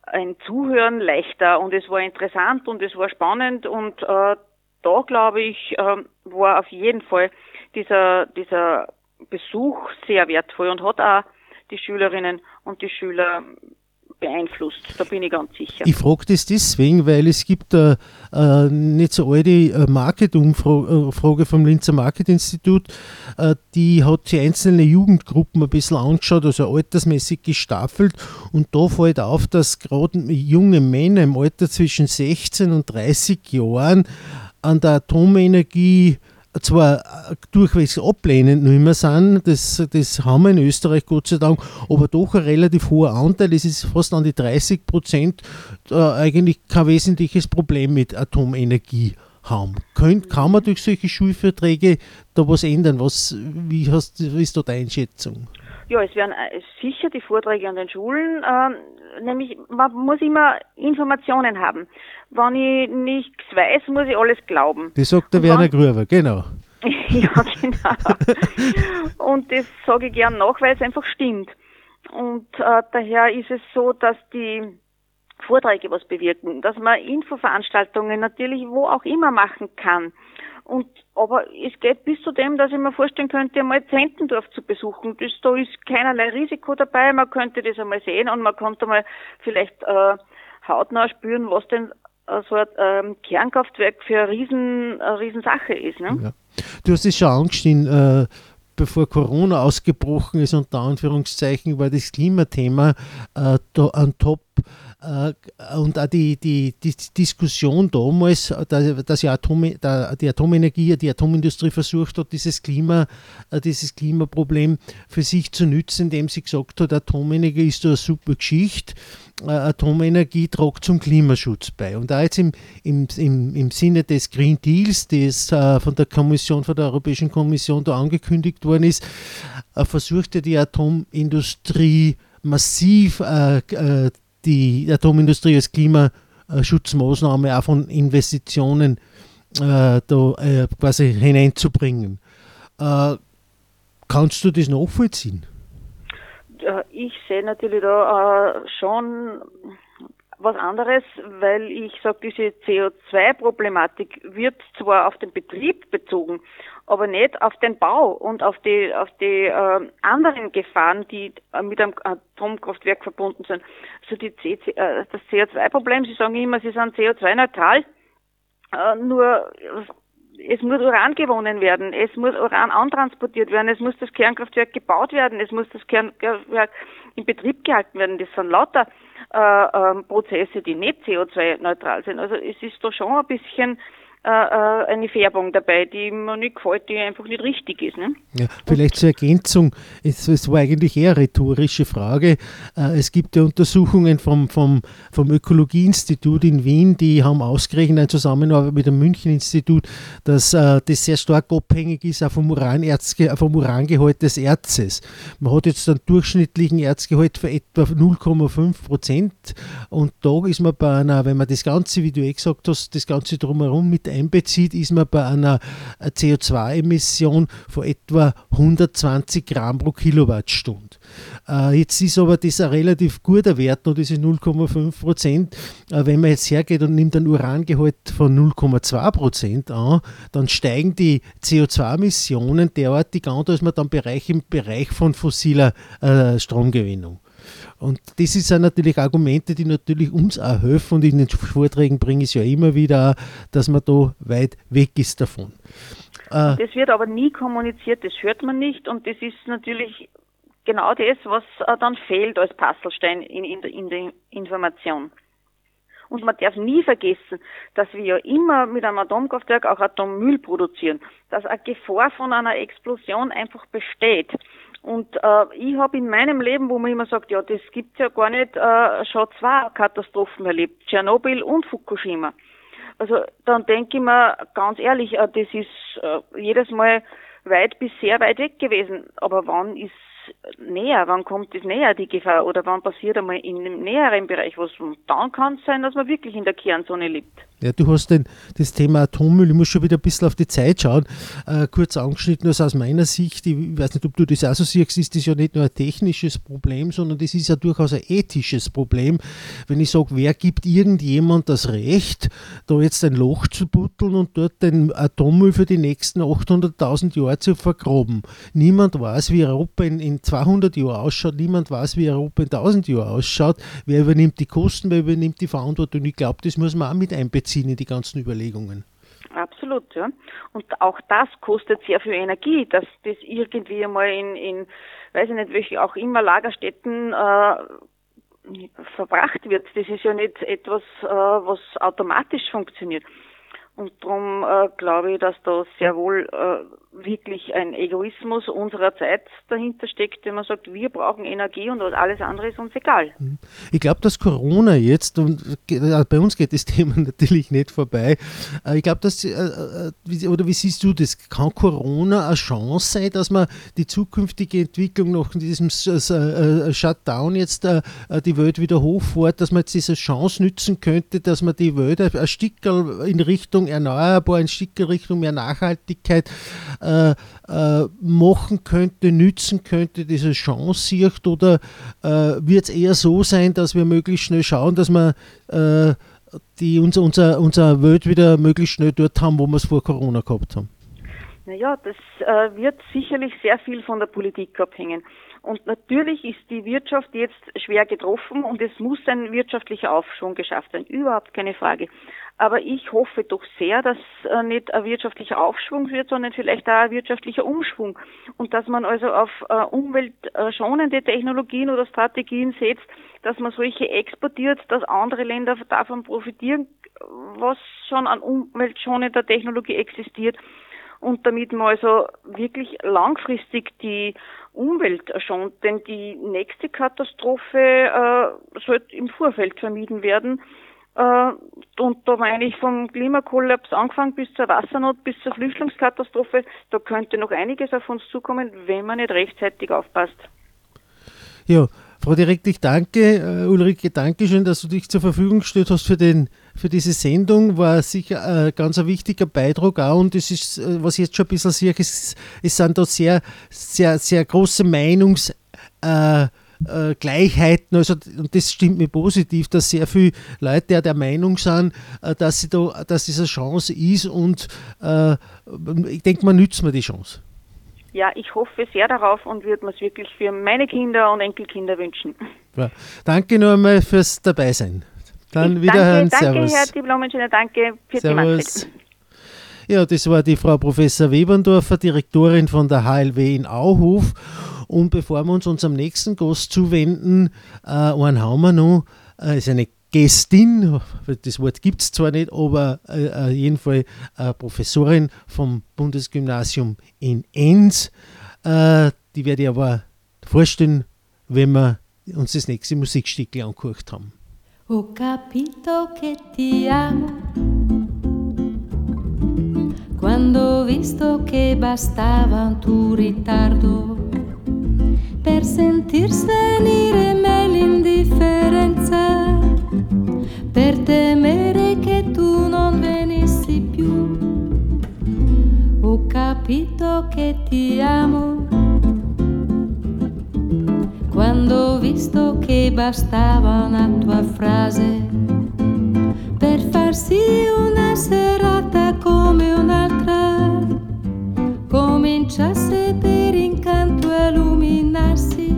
ein Zuhören leichter und es war interessant und es war spannend und äh, da glaube ich äh, war auf jeden Fall dieser dieser Besuch sehr wertvoll und hat auch die Schülerinnen und die Schüler beeinflusst, da bin ich ganz sicher. Ich frage das deswegen, weil es gibt eine äh, nicht so alte äh, Market-Umfrage vom Linzer Market-Institut, äh, die hat die einzelnen Jugendgruppen ein bisschen angeschaut, also altersmäßig gestaffelt und da fällt auf, dass gerade junge Männer im Alter zwischen 16 und 30 Jahren an der Atomenergie zwar äh, durchwegs ablehnend nur immer sind, das, das haben wir in Österreich Gott sei Dank, aber doch ein relativ hoher Anteil, es ist fast an die 30 Prozent, äh, eigentlich kein wesentliches Problem mit Atomenergie haben. Könnt, kann man durch solche Schulverträge da was ändern? Was, wie, hast, wie ist da deine Einschätzung? Ja, es werden äh, sicher die Vorträge an den Schulen, äh, nämlich man muss immer Informationen haben. Wenn ich nichts weiß, muss ich alles glauben. Das sagt der Werner Grüber, genau. ja, genau. Und das sage ich gern nach, weil es einfach stimmt. Und äh, daher ist es so, dass die Vorträge was bewirken, dass man Infoveranstaltungen natürlich wo auch immer machen kann. Und, aber es geht bis zu dem, dass ich mir vorstellen könnte, einmal Zentendorf zu besuchen. Das, da ist keinerlei Risiko dabei. Man könnte das einmal sehen und man könnte mal vielleicht äh, hautnah spüren, was denn so ein ähm, Kernkraftwerk für eine riesen, eine Riesensache ist. Ne? Ja. Du hast es schon angeschnitten, äh, bevor Corona ausgebrochen ist, unter Anführungszeichen, war das Klimathema äh, da an top und auch die, die, die Diskussion damals, dass die, Atom, die Atomenergie, die Atomindustrie versucht hat, dieses, Klima, äh, dieses Klimaproblem für sich zu nützen, indem sie gesagt hat, Atomenergie ist eine super Geschichte, äh, Atomenergie trägt zum Klimaschutz bei. Und da jetzt im, im, im, im Sinne des Green Deals, das von der Kommission, von der Europäischen Kommission da angekündigt worden ist, versuchte die Atomindustrie massiv äh, die Atomindustrie als Klimaschutzmaßnahme auch von Investitionen äh, da äh, quasi hineinzubringen. Äh, kannst du das nachvollziehen? Ich sehe natürlich da äh, schon was anderes, weil ich sage, diese CO2-Problematik wird zwar auf den Betrieb bezogen, aber nicht auf den Bau und auf die auf die äh, anderen Gefahren, die mit einem Atomkraftwerk verbunden sind. Also die CC, äh, das CO2-Problem, Sie sagen immer, Sie sind CO2-neutral, äh, nur es muss Uran gewonnen werden, es muss Uran antransportiert werden, es muss das Kernkraftwerk gebaut werden, es muss das Kernkraftwerk in Betrieb gehalten werden. Das sind lauter äh, äh, Prozesse, die nicht CO2-neutral sind. Also es ist da schon ein bisschen äh, äh, eine Färbung dabei, die mir nicht gefällt, die einfach nicht richtig ist. Ne? Ja, vielleicht zur Ergänzung, es, es, war eigentlich eher eine rhetorische Frage. Äh, es gibt ja Untersuchungen vom, vom, vom Ökologieinstitut in Wien, die haben ausgerechnet in Zusammenarbeit mit dem München-Institut, dass das sehr stark abhängig ist vom, Uranerzge, vom Urangehalt des Erzes. Man hat jetzt einen durchschnittlichen Erzgehalt von etwa 0,5 Prozent und da ist man bei einer, wenn man das Ganze, wie du eh gesagt hast, das Ganze drumherum mit einbezieht, ist man bei einer CO2-Emission von etwa 120 Gramm pro Kilowattstunde. Äh, jetzt ist aber das ein relativ guter Wert, noch diese 0,5 Prozent. Äh, wenn man jetzt hergeht und nimmt einen Urangehalt von 0,2 Prozent an, dann steigen die CO2-Emissionen derartig an, dass man dann Bereich im Bereich von fossiler äh, Stromgewinnung. Und das sind natürlich Argumente, die natürlich uns auch helfen und in den Vorträgen bringe ich es ja immer wieder, dass man da weit weg ist davon. Äh, das wird aber nie kommuniziert, das hört man nicht und das ist natürlich genau das, was äh, dann fehlt als Puzzlestein in, in, in der Information. Und man darf nie vergessen, dass wir ja immer mit einem Atomkraftwerk auch Atommüll produzieren, dass eine Gefahr von einer Explosion einfach besteht. Und äh, ich habe in meinem Leben, wo man immer sagt, ja, das gibt's ja gar nicht, äh, schon zwei Katastrophen erlebt, Tschernobyl und Fukushima. Also dann denke ich mir ganz ehrlich, äh, das ist äh, jedes Mal weit bis sehr weit weg gewesen. Aber wann ist näher? Wann kommt es näher, die Gefahr? Oder wann passiert einmal in einem näheren Bereich was? Und dann kann es sein, dass man wirklich in der Kernzone lebt. Ja, du hast den, das Thema Atommüll, ich muss schon wieder ein bisschen auf die Zeit schauen, äh, kurz angeschnitten, also aus meiner Sicht, ich weiß nicht, ob du das auch so siehst, ist das ja nicht nur ein technisches Problem, sondern das ist ja durchaus ein ethisches Problem. Wenn ich sage, wer gibt irgendjemand das Recht, da jetzt ein Loch zu butteln und dort den Atommüll für die nächsten 800.000 Jahre zu vergraben? Niemand weiß, wie Europa in, in 200 Jahren ausschaut, niemand weiß, wie Europa in 1000 Jahren ausschaut. Wer übernimmt die Kosten, wer übernimmt die Verantwortung? Ich glaube, das muss man auch mit einbeziehen in die ganzen Überlegungen. Absolut, ja. Und auch das kostet sehr viel Energie, dass das irgendwie einmal in, in weiß ich nicht, welche auch immer Lagerstätten äh, verbracht wird. Das ist ja nicht etwas, äh, was automatisch funktioniert. Und darum äh, glaube ich, dass da sehr wohl äh, wirklich ein Egoismus unserer Zeit dahinter steckt, wenn man sagt, wir brauchen Energie und alles andere ist uns egal. Mhm. Ich glaube, dass Corona jetzt, und äh, bei uns geht das Thema natürlich nicht vorbei, äh, ich glaube, dass, äh, oder wie siehst du das, kann Corona eine Chance sein, dass man die zukünftige Entwicklung nach diesem Shutdown jetzt die Welt wieder hochfährt, dass man jetzt diese Chance nützen könnte, dass man die Welt ein Stück in Richtung Richtung erneuerbar, ein Stück Richtung mehr Nachhaltigkeit äh, äh, machen könnte, nützen könnte, diese Chance sieht? Oder äh, wird es eher so sein, dass wir möglichst schnell schauen, dass wir äh, die, unser, unser, unser Welt wieder möglichst schnell dort haben, wo wir es vor Corona gehabt haben? Naja, das äh, wird sicherlich sehr viel von der Politik abhängen. Und natürlich ist die Wirtschaft jetzt schwer getroffen und es muss ein wirtschaftlicher Aufschwung geschafft werden. Überhaupt keine Frage. Aber ich hoffe doch sehr, dass äh, nicht ein wirtschaftlicher Aufschwung wird, sondern vielleicht auch ein wirtschaftlicher Umschwung. Und dass man also auf äh, umweltschonende Technologien oder Strategien setzt, dass man solche exportiert, dass andere Länder davon profitieren, was schon an umweltschonender Technologie existiert und damit man also wirklich langfristig die Umwelt schont. Denn die nächste Katastrophe äh, sollte im Vorfeld vermieden werden. Äh, und da meine ich vom Klimakollaps angefangen bis zur Wassernot, bis zur Flüchtlingskatastrophe, da könnte noch einiges auf uns zukommen, wenn man nicht rechtzeitig aufpasst. Ja, Frau Direkt, ich danke, uh, Ulrike, danke schön, dass du dich zur Verfügung gestellt hast für, den, für diese Sendung. War sicher äh, ganz ein wichtiger Beitrag auch und es ist, äh, was ich jetzt schon ein bisschen sehe, es, es sind da sehr, sehr, sehr große Meinungs- äh, äh, Gleichheiten, also und das stimmt mir positiv, dass sehr viele Leute der Meinung sind, äh, dass, sie da, dass das eine Chance ist und äh, ich denke, man nützt mir die Chance ja, ich hoffe sehr darauf und würde mir es wirklich für meine Kinder und Enkelkinder wünschen. Ja. Danke nur einmal fürs Dabeisein. Dann ich wiederhören. Danke, danke Servus. Herr Diplomenschiner, danke für Servus. die Ja, das war die Frau Professor Weberndorfer, Direktorin von der HLW in Auhof. Und bevor wir uns unserem nächsten Gast zuwenden, äh, einen haben wir noch, äh, ist eine Gästin, das Wort gibt es zwar nicht, aber äh, äh jedenfalls äh, Professorin vom Bundesgymnasium in Enns. Äh, die werde ich aber vorstellen, wenn wir uns das nächste Musikstück angeguckt haben. Ho capito che ti amo quando ho visto che bastava un tuo ritardo per sentir svenire me l'indifferenza per temere che tu non venissi più. Ho capito che ti amo quando ho visto che bastava una tua frase per farsi una serata come un'altra, cominciasse per incanto a illuminarsi.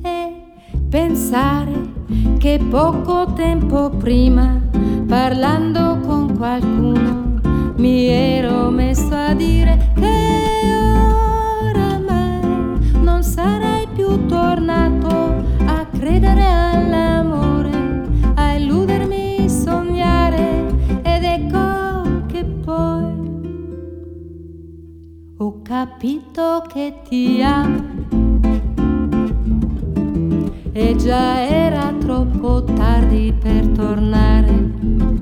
E pensare che poco tempo prima parlando con qualcuno mi ero messo a dire che oramai non sarei più tornato a credere all'amore, a illudermi, sognare ed ecco che poi capito che ti amo. E già era troppo tardi per tornare.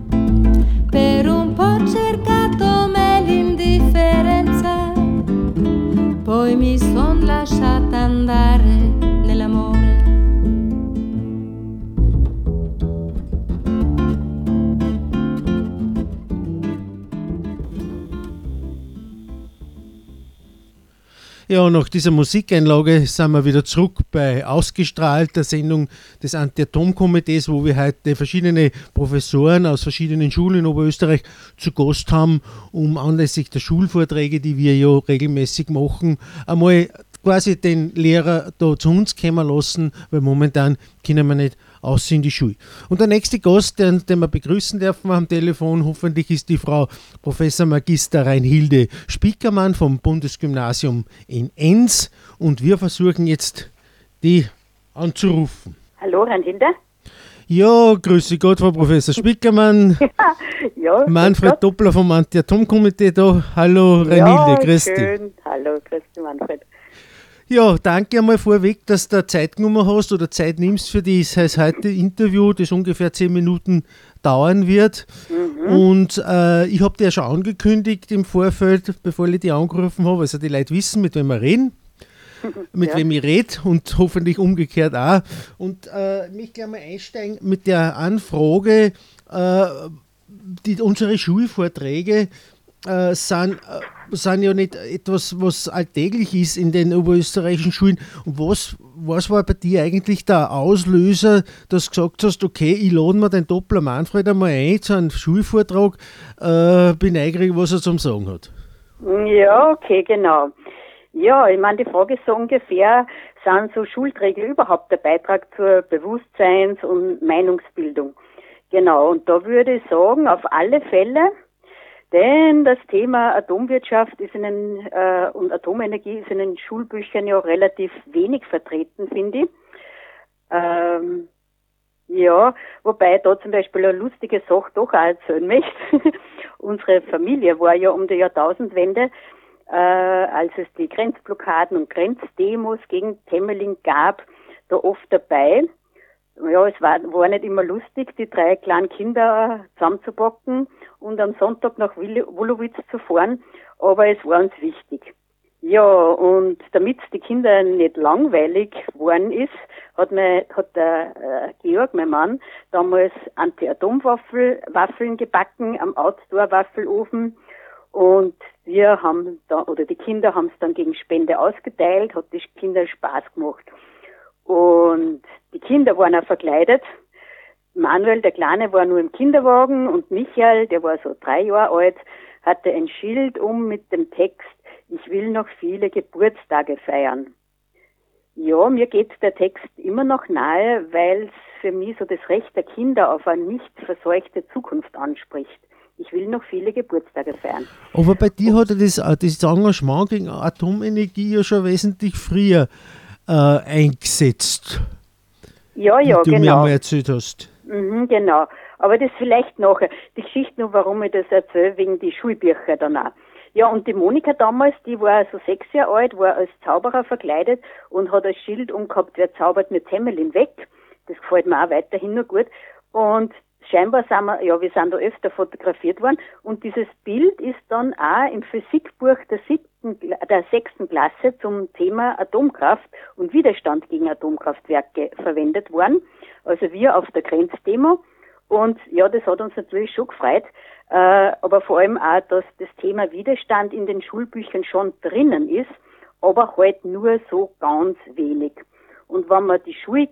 Ja, nach dieser Musikeinlage sind wir wieder zurück bei Ausgestrahlt, der Sendung des Anti-Atom-Komitees, wo wir heute verschiedene Professoren aus verschiedenen Schulen in Oberösterreich zu Gast haben, um anlässlich der Schulvorträge, die wir ja regelmäßig machen, einmal quasi den Lehrer da zu uns kommen lassen, weil momentan können wir nicht aus in die Schule. Und der nächste Gast, den, den wir begrüßen dürfen am Telefon, hoffentlich ist die Frau Professor Magister Reinhilde Spiekermann vom Bundesgymnasium in Enns. Und wir versuchen jetzt, die anzurufen. Hallo, Reinhilde. Ja, grüße Gott, Frau Professor Spickermann. ja, Manfred Doppler vom Anti-Atom-Komitee da. Hallo, Reinhilde, ja, grüß schön. Hallo, grüß dich, Manfred. Ja, danke einmal vorweg, dass du Zeit genommen hast oder Zeit nimmst für dieses heute Interview, das ungefähr zehn Minuten dauern wird. Mhm. Und äh, ich habe dir ja schon angekündigt im Vorfeld, bevor ich dich angerufen habe, also die Leute wissen, mit wem wir reden, mit ja. wem ich rede und hoffentlich umgekehrt auch. Und äh, mich gleich mal einsteigen mit der Anfrage, äh, die, unsere Schulvorträge äh, sind, äh, sind ja nicht etwas, was alltäglich ist in den oberösterreichischen Schulen. Und was, was war bei dir eigentlich der Auslöser, dass du gesagt hast, okay, ich lade mir den Doppler Manfred einmal ein zu einem Schulvortrag, äh, bin neugierig, was er zum Sagen hat. Ja, okay, genau. Ja, ich meine, die Frage ist so ungefähr, sind so Schulträger überhaupt der Beitrag zur Bewusstseins- und Meinungsbildung? Genau, und da würde ich sagen, auf alle Fälle, denn das Thema Atomwirtschaft ist in den, äh, und Atomenergie ist in den Schulbüchern ja relativ wenig vertreten, finde ich. Ähm, ja, wobei da zum Beispiel eine lustige Sache doch auch erzählen möchte. Unsere Familie war ja um die Jahrtausendwende, äh, als es die Grenzblockaden und Grenzdemos gegen Temmeling gab, da oft dabei. Ja, es war, war nicht immer lustig, die drei kleinen Kinder zusammenzupacken und am Sonntag nach Wolowitz zu fahren, aber es war uns wichtig. Ja, und damit die Kinder nicht langweilig geworden ist, hat, mein, hat der äh, Georg, mein Mann, damals Anti-Atom-Waffeln gebacken am Outdoor-Waffelofen und wir haben da, oder die Kinder haben es dann gegen Spende ausgeteilt, hat die Kinder Spaß gemacht. Und die Kinder waren auch verkleidet. Manuel, der Kleine, war nur im Kinderwagen und Michael, der war so drei Jahre alt, hatte ein Schild um mit dem Text, ich will noch viele Geburtstage feiern. Ja, mir geht der Text immer noch nahe, weil es für mich so das Recht der Kinder auf eine nicht verseuchte Zukunft anspricht. Ich will noch viele Geburtstage feiern. Aber bei dir hat er das, äh, das Engagement gegen Atomenergie ja schon wesentlich früher äh, eingesetzt. Ja, ja, du genau. mir erzählt hast. Mhm, genau. Aber das vielleicht nachher. Die Geschichte nur, warum ich das erzähle, wegen die Schulbücher danach. Ja, und die Monika damals, die war so sechs Jahre alt, war als Zauberer verkleidet und hat ein Schild umgehabt, wer zaubert mit Hemmelin weg. Das gefällt mir auch weiterhin nur gut. Und scheinbar sind wir, ja, wir sind da öfter fotografiert worden und dieses Bild ist dann auch im Physikbuch der siebten, der sechsten Klasse zum Thema Atomkraft und Widerstand gegen Atomkraftwerke verwendet worden. Also wir auf der Grenzdemo und ja, das hat uns natürlich schon gefreut, äh, aber vor allem auch, dass das Thema Widerstand in den Schulbüchern schon drinnen ist, aber halt nur so ganz wenig. Und wenn man die Schule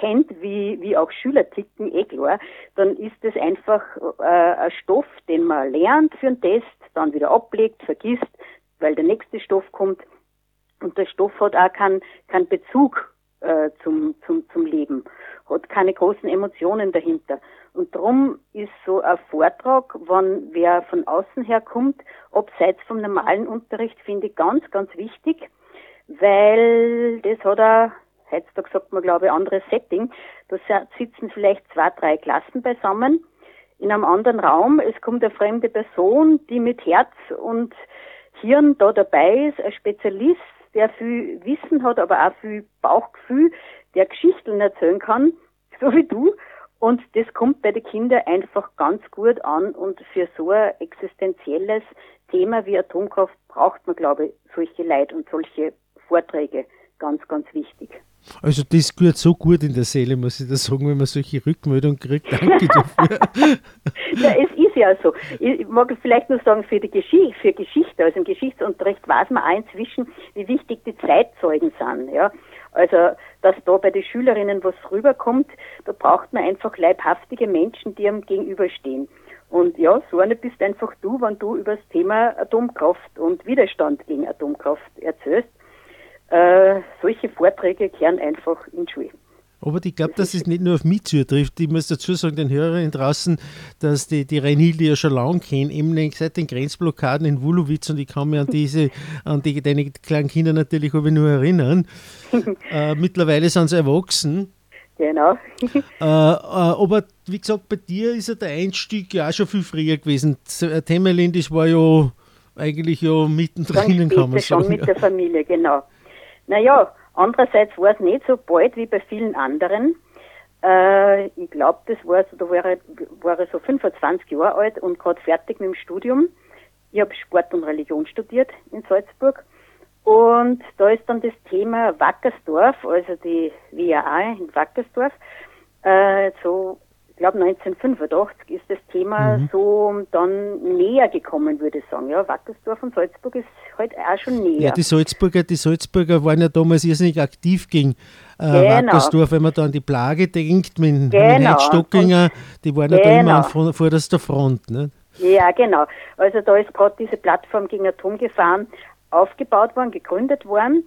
kennt, wie, wie auch Schüler ticken, eh klar, dann ist es einfach äh, ein Stoff, den man lernt für einen Test, dann wieder ablegt, vergisst, weil der nächste Stoff kommt. Und der Stoff hat auch keinen kein Bezug äh, zum, zum, zum Leben, hat keine großen Emotionen dahinter. Und darum ist so ein Vortrag, wenn wer von außen her kommt, abseits vom normalen Unterricht, finde ich ganz, ganz wichtig, weil das hat auch heutzutage sagt man, glaube ich, anderes Setting. Da sitzen vielleicht zwei, drei Klassen beisammen in einem anderen Raum. Es kommt eine fremde Person, die mit Herz und Hirn da dabei ist, ein Spezialist, der viel Wissen hat, aber auch viel Bauchgefühl, der Geschichten erzählen kann, so wie du. Und das kommt bei den Kindern einfach ganz gut an. Und für so ein existenzielles Thema wie Atomkraft braucht man, glaube ich, solche Leid und solche Vorträge. Ganz, ganz wichtig. Also das gehört so gut in der Seele, muss ich da sagen, wenn man solche Rückmeldungen kriegt. Danke dafür. ja, es ist ja so. Ich mag vielleicht nur sagen, für die Geschichte, für Geschichte, also im Geschichtsunterricht weiß man auch inzwischen, wie wichtig die Zeitzeugen sind. Ja. Also, dass da bei den Schülerinnen was rüberkommt, da braucht man einfach leibhaftige Menschen, die am gegenüberstehen. Und ja, so eine bist einfach du, wenn du über das Thema Atomkraft und Widerstand gegen Atomkraft erzählst. Äh, solche Vorträge kehren einfach in die Schule. Aber ich glaube, dass es nicht nur auf mich zutrifft. Ich muss dazu sagen, den Hörerinnen draußen, dass die, die Reinhilde ja schon lange kennen, eben seit den Grenzblockaden in Wulowitz und ich kann mich an diese, an die, deine kleinen Kinder natürlich aber nur erinnern. äh, mittlerweile sind sie erwachsen. Genau. äh, äh, aber wie gesagt, bei dir ist ja der Einstieg ja auch schon viel früher gewesen. Temelin, das war ja eigentlich ja mittendrin, kann man sagen. Schon mit der Familie, genau. Naja, andererseits war es nicht so bald wie bei vielen anderen. Äh, ich glaube, das war so, da war er, war er so 25 Jahre alt und gerade fertig mit dem Studium. Ich habe Sport und Religion studiert in Salzburg. Und da ist dann das Thema Wackersdorf, also die WAA in Wackersdorf, äh, so glaube 1985 ist das Thema mhm. so dann näher gekommen, würde ich sagen. Ja, Wackersdorf und Salzburg ist halt auch schon näher. Ja, die Salzburger, die Salzburger waren ja damals irrsinnig aktiv gegen äh, genau. Wackersdorf, wenn man da an die Plage denkt, mit, genau. mit Heinz Stockinger, die waren genau. ja da immer an vorderster Front. Ne? Ja, genau. Also da ist gerade diese Plattform gegen Atomgefahren aufgebaut worden, gegründet worden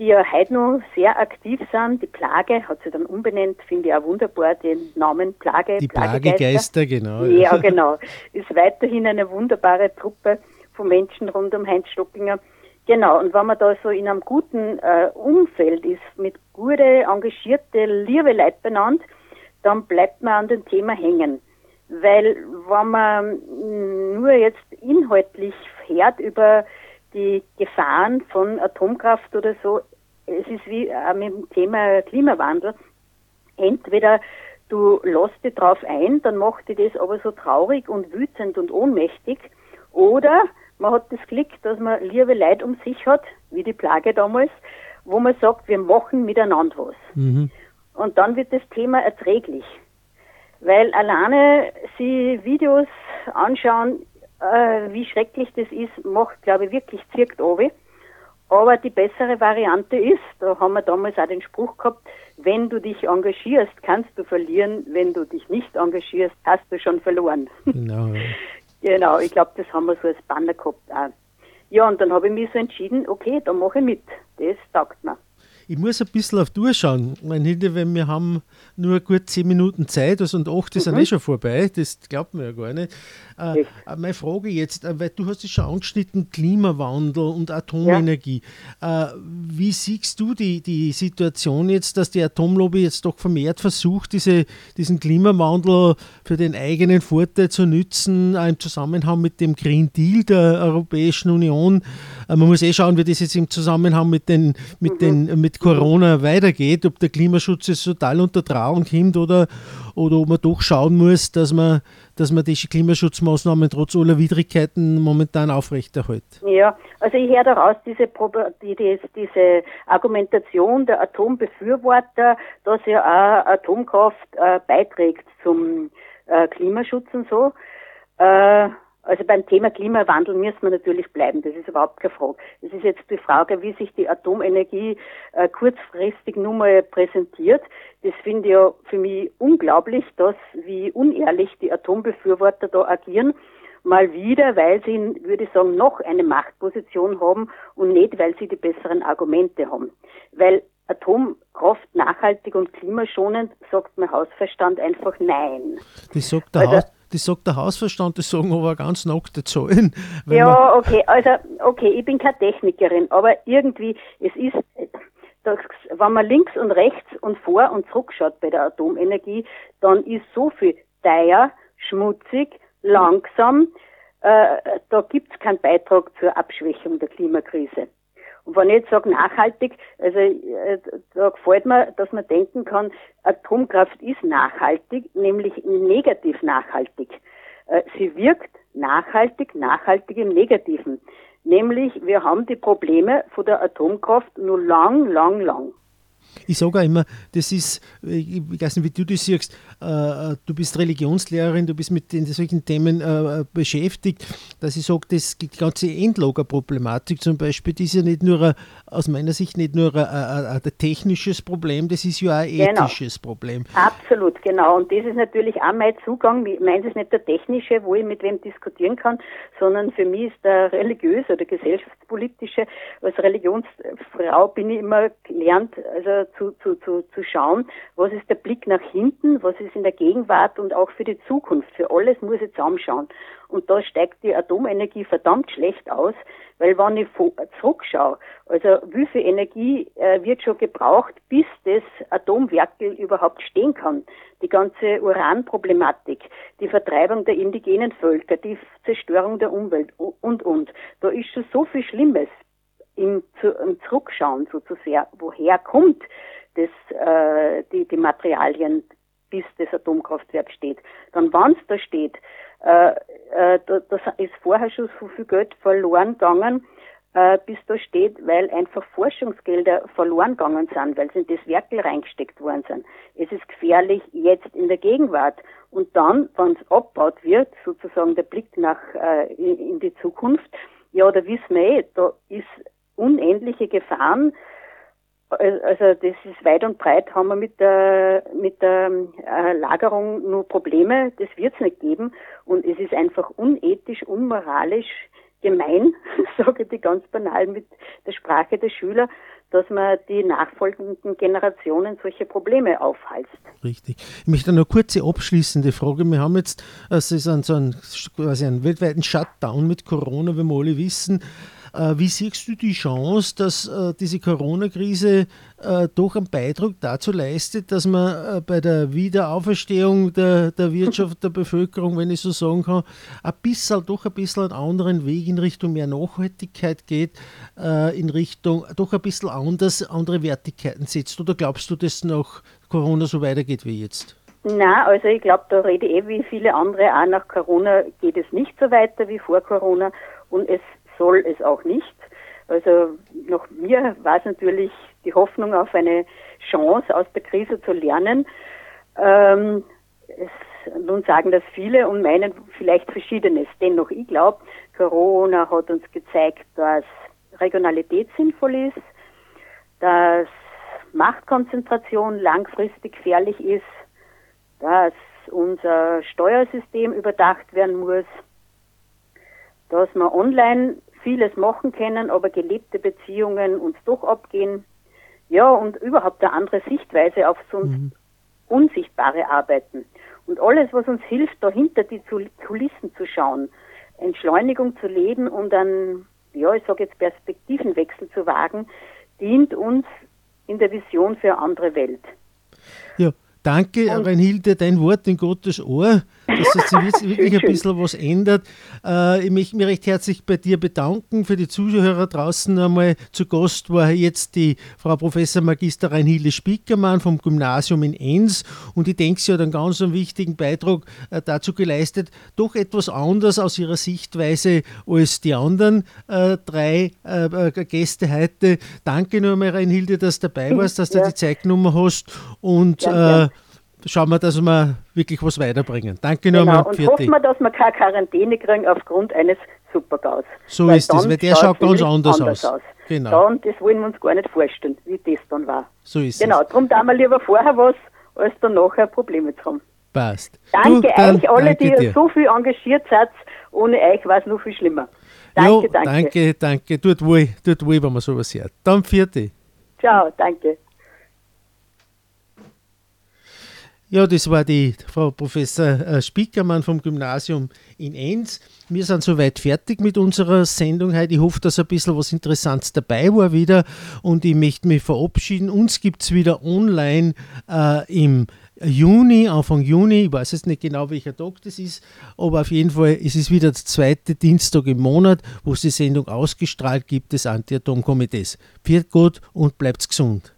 die ja heute noch sehr aktiv sind. Die Plage hat sie dann umbenannt, finde ich auch wunderbar, den Namen Plage. Die Plagegeister, genau. Ja, genau. Ist weiterhin eine wunderbare Truppe von Menschen rund um Heinz Stockinger. Genau, und wenn man da so in einem guten äh, Umfeld ist, mit gute, engagierte, liebe Leute benannt, dann bleibt man an dem Thema hängen. Weil wenn man nur jetzt inhaltlich hört über die Gefahren von Atomkraft oder so, es ist wie auch mit dem Thema Klimawandel. Entweder du lässt dich drauf ein, dann macht dich das aber so traurig und wütend und ohnmächtig, oder man hat das Glück, dass man liebe Leute um sich hat, wie die Plage damals, wo man sagt, wir machen miteinander was. Mhm. Und dann wird das Thema erträglich. Weil alleine sie Videos anschauen, äh, wie schrecklich das ist, macht, glaube ich, wirklich zirkt obi. Aber die bessere Variante ist, da haben wir damals auch den Spruch gehabt, wenn du dich engagierst, kannst du verlieren, wenn du dich nicht engagierst, hast du schon verloren. Genau. genau, ich glaube, das haben wir so als Banner gehabt auch. Ja, und dann habe ich mich so entschieden, okay, da mache ich mit. Das taugt mir. Ich muss ein bisschen auf durchschauen. Mein Hilde, weil wir haben nur gut zehn Minuten Zeit, also und acht ist mhm. ja eh schon vorbei, das glaubt man ja gar nicht. Äh, meine Frage jetzt, äh, weil du hast es schon angeschnitten, Klimawandel und Atomenergie. Ja. Äh, wie siehst du die, die Situation jetzt, dass die Atomlobby jetzt doch vermehrt versucht, diese, diesen Klimawandel für den eigenen Vorteil zu nützen, im Zusammenhang mit dem Green Deal der Europäischen Union? Äh, man muss eh schauen, wie das jetzt im Zusammenhang mit, den, mit, mhm. den, mit Corona weitergeht, ob der Klimaschutz jetzt total unter Trauung kommt oder, oder ob man doch schauen muss, dass man, dass man diese Klimaschutzmaßnahmen trotz aller Widrigkeiten momentan aufrechterhält. Ja, also ich höre daraus diese, die, diese Argumentation der Atombefürworter, dass ja auch Atomkraft äh, beiträgt zum äh, Klimaschutz und so. Äh, also beim Thema Klimawandel müssen wir natürlich bleiben, das ist überhaupt keine Frage. Es ist jetzt die Frage, wie sich die Atomenergie äh, kurzfristig nun mal präsentiert. Das finde ich ja für mich unglaublich, dass wie unehrlich die Atombefürworter da agieren. Mal wieder, weil sie, würde ich sagen, noch eine Machtposition haben und nicht, weil sie die besseren Argumente haben. Weil Atomkraft nachhaltig und klimaschonend, sagt mein Hausverstand einfach nein. Das sagt der, also, Haus, das sagt der Hausverstand, das sagen aber ganz nackte Zahlen. Ja, okay, also, okay, ich bin keine Technikerin, aber irgendwie, es ist, das, wenn man links und rechts und vor und zurück schaut bei der Atomenergie, dann ist so viel teuer, schmutzig, langsam, äh, da gibt es keinen Beitrag zur Abschwächung der Klimakrise. Und wenn ich jetzt sage nachhaltig, also äh, da gefällt mir, dass man denken kann, Atomkraft ist nachhaltig, nämlich negativ nachhaltig. Äh, sie wirkt nachhaltig, nachhaltig im Negativen. Nämlich, wir haben die Probleme von der Atomkraft nur lang, lang, lang. Ich sage auch immer, das ist, ich weiß nicht, wie du das siehst, äh, du bist Religionslehrerin, du bist mit den, solchen Themen äh, beschäftigt, dass ich sage, das, die ganze Endlager-Problematik zum Beispiel, die ist ja nicht nur, aus meiner Sicht nicht nur ein, ein, ein, technisches Problem, das ist ja auch ein genau. ethisches Problem. Absolut, genau. Und das ist natürlich auch mein Zugang. Meins ist nicht der technische, wo ich mit wem diskutieren kann, sondern für mich ist der religiöse oder gesellschaftspolitische. Als Religionsfrau bin ich immer gelernt, also zu, zu, zu, zu schauen, was ist der Blick nach hinten, was ist in der Gegenwart und auch für die Zukunft. Für alles muss ich zusammenschauen. Und da steigt die Atomenergie verdammt schlecht aus, weil wenn ich zurückschaue, also wie viel Energie äh, wird schon gebraucht, bis das Atomwerkel überhaupt stehen kann. Die ganze Uranproblematik, die Vertreibung der indigenen Völker, die Zerstörung der Umwelt und, und. Da ist schon so viel Schlimmes im, im Zurückschauen sozusagen, woher kommt das, äh, die, die Materialien, bis das Atomkraftwerk steht. Dann, wenn es da steht, äh, äh, da, das ist vorher schon so viel Geld verloren gegangen, äh, bis da steht, weil einfach Forschungsgelder verloren gegangen sind, weil sie in das Werkel reingesteckt worden sind. Es ist gefährlich jetzt in der Gegenwart. Und dann, wenn es abgebaut wird, sozusagen der Blick nach äh, in, in die Zukunft, ja, da wissen wir eh, da ist unendliche Gefahren. Also das ist weit und breit, haben wir mit der, mit der äh, Lagerung nur Probleme, das wird es nicht geben. Und es ist einfach unethisch, unmoralisch, gemein, sage ich ganz banal mit der Sprache der Schüler, dass man die nachfolgenden Generationen solche Probleme aufhalst. Richtig. Ich möchte eine kurze abschließende Frage. Wir haben jetzt also so einen, quasi einen weltweiten Shutdown mit Corona, wie wir alle wissen. Äh, wie siehst du die Chance, dass äh, diese Corona-Krise äh, doch einen Beitrag dazu leistet, dass man bei der Wiederauferstehung der, der Wirtschaft, der Bevölkerung, wenn ich so sagen kann, ein bisschen, doch ein bisschen einen anderen Weg in Richtung mehr Nachhaltigkeit geht, in Richtung doch ein bisschen anders, andere Wertigkeiten setzt? Oder glaubst du, dass nach Corona so weitergeht wie jetzt? Na, also ich glaube, da rede ich eh wie viele andere auch nach Corona geht es nicht so weiter wie vor Corona und es soll es auch nicht. Also noch mir war es natürlich die Hoffnung auf eine Chance aus der Krise zu lernen. Ähm, es, nun sagen das viele und meinen vielleicht Verschiedenes. Dennoch, ich glaube, Corona hat uns gezeigt, dass Regionalität sinnvoll ist, dass Machtkonzentration langfristig gefährlich ist, dass unser Steuersystem überdacht werden muss, dass man online vieles machen können, aber gelebte Beziehungen uns doch abgehen. Ja, und überhaupt eine andere Sichtweise auf so mhm. unsichtbare Arbeiten. Und alles, was uns hilft, dahinter die Kulissen zu schauen, Entschleunigung zu leben und dann, ja, ich sage jetzt Perspektivenwechsel zu wagen, dient uns in der Vision für eine andere Welt. Ja, Danke, und Reinhilde, dein Wort in Gottes Ohr, dass sich wirklich ein bisschen was ändert. Äh, ich möchte mich recht herzlich bei dir bedanken. Für die Zuhörer draußen einmal zu Gast war jetzt die Frau Professor Magister Reinhilde Spickermann vom Gymnasium in Enns und ich denke, sie hat einen ganz wichtigen Beitrag äh, dazu geleistet, doch etwas anders aus ihrer Sichtweise als die anderen äh, drei Gäste heute. Danke nochmal, Reinhilde, dass du dabei warst, dass ja. du die Zeit genommen hast und ja, schauen wir, dass wir wirklich was weiterbringen. Danke genau. nochmal. Und Vierte. hoffen wir, dass wir keine Quarantäne kriegen aufgrund eines Supergaus. So weil ist es, weil der schaut ganz anders, anders aus. aus. Genau. Dann, das wollen wir uns gar nicht vorstellen, wie das dann war. So ist genau, es. Genau, darum tun wir lieber vorher was, als dann nachher Probleme zu haben. Passt. Danke du, dann, euch alle, danke die ihr so viel engagiert seid. Ohne euch war es noch viel schlimmer. Danke, jo, danke. Danke, danke. Tut wohl, tut wohl, wenn man sowas hört. Dann vierte. Ciao, danke. Ja, das war die Frau Professor äh, Spickermann vom Gymnasium in Enns. Wir sind soweit fertig mit unserer Sendung heute. Ich hoffe, dass ein bisschen was Interessantes dabei war wieder und ich möchte mich verabschieden. Uns gibt es wieder online äh, im Juni, Anfang Juni, ich weiß jetzt nicht genau, welcher Tag das ist, aber auf jeden Fall ist es wieder der zweite Dienstag im Monat, wo es die Sendung ausgestrahlt gibt des Anti-Atom-Komitees. Viert gut und bleibt gesund.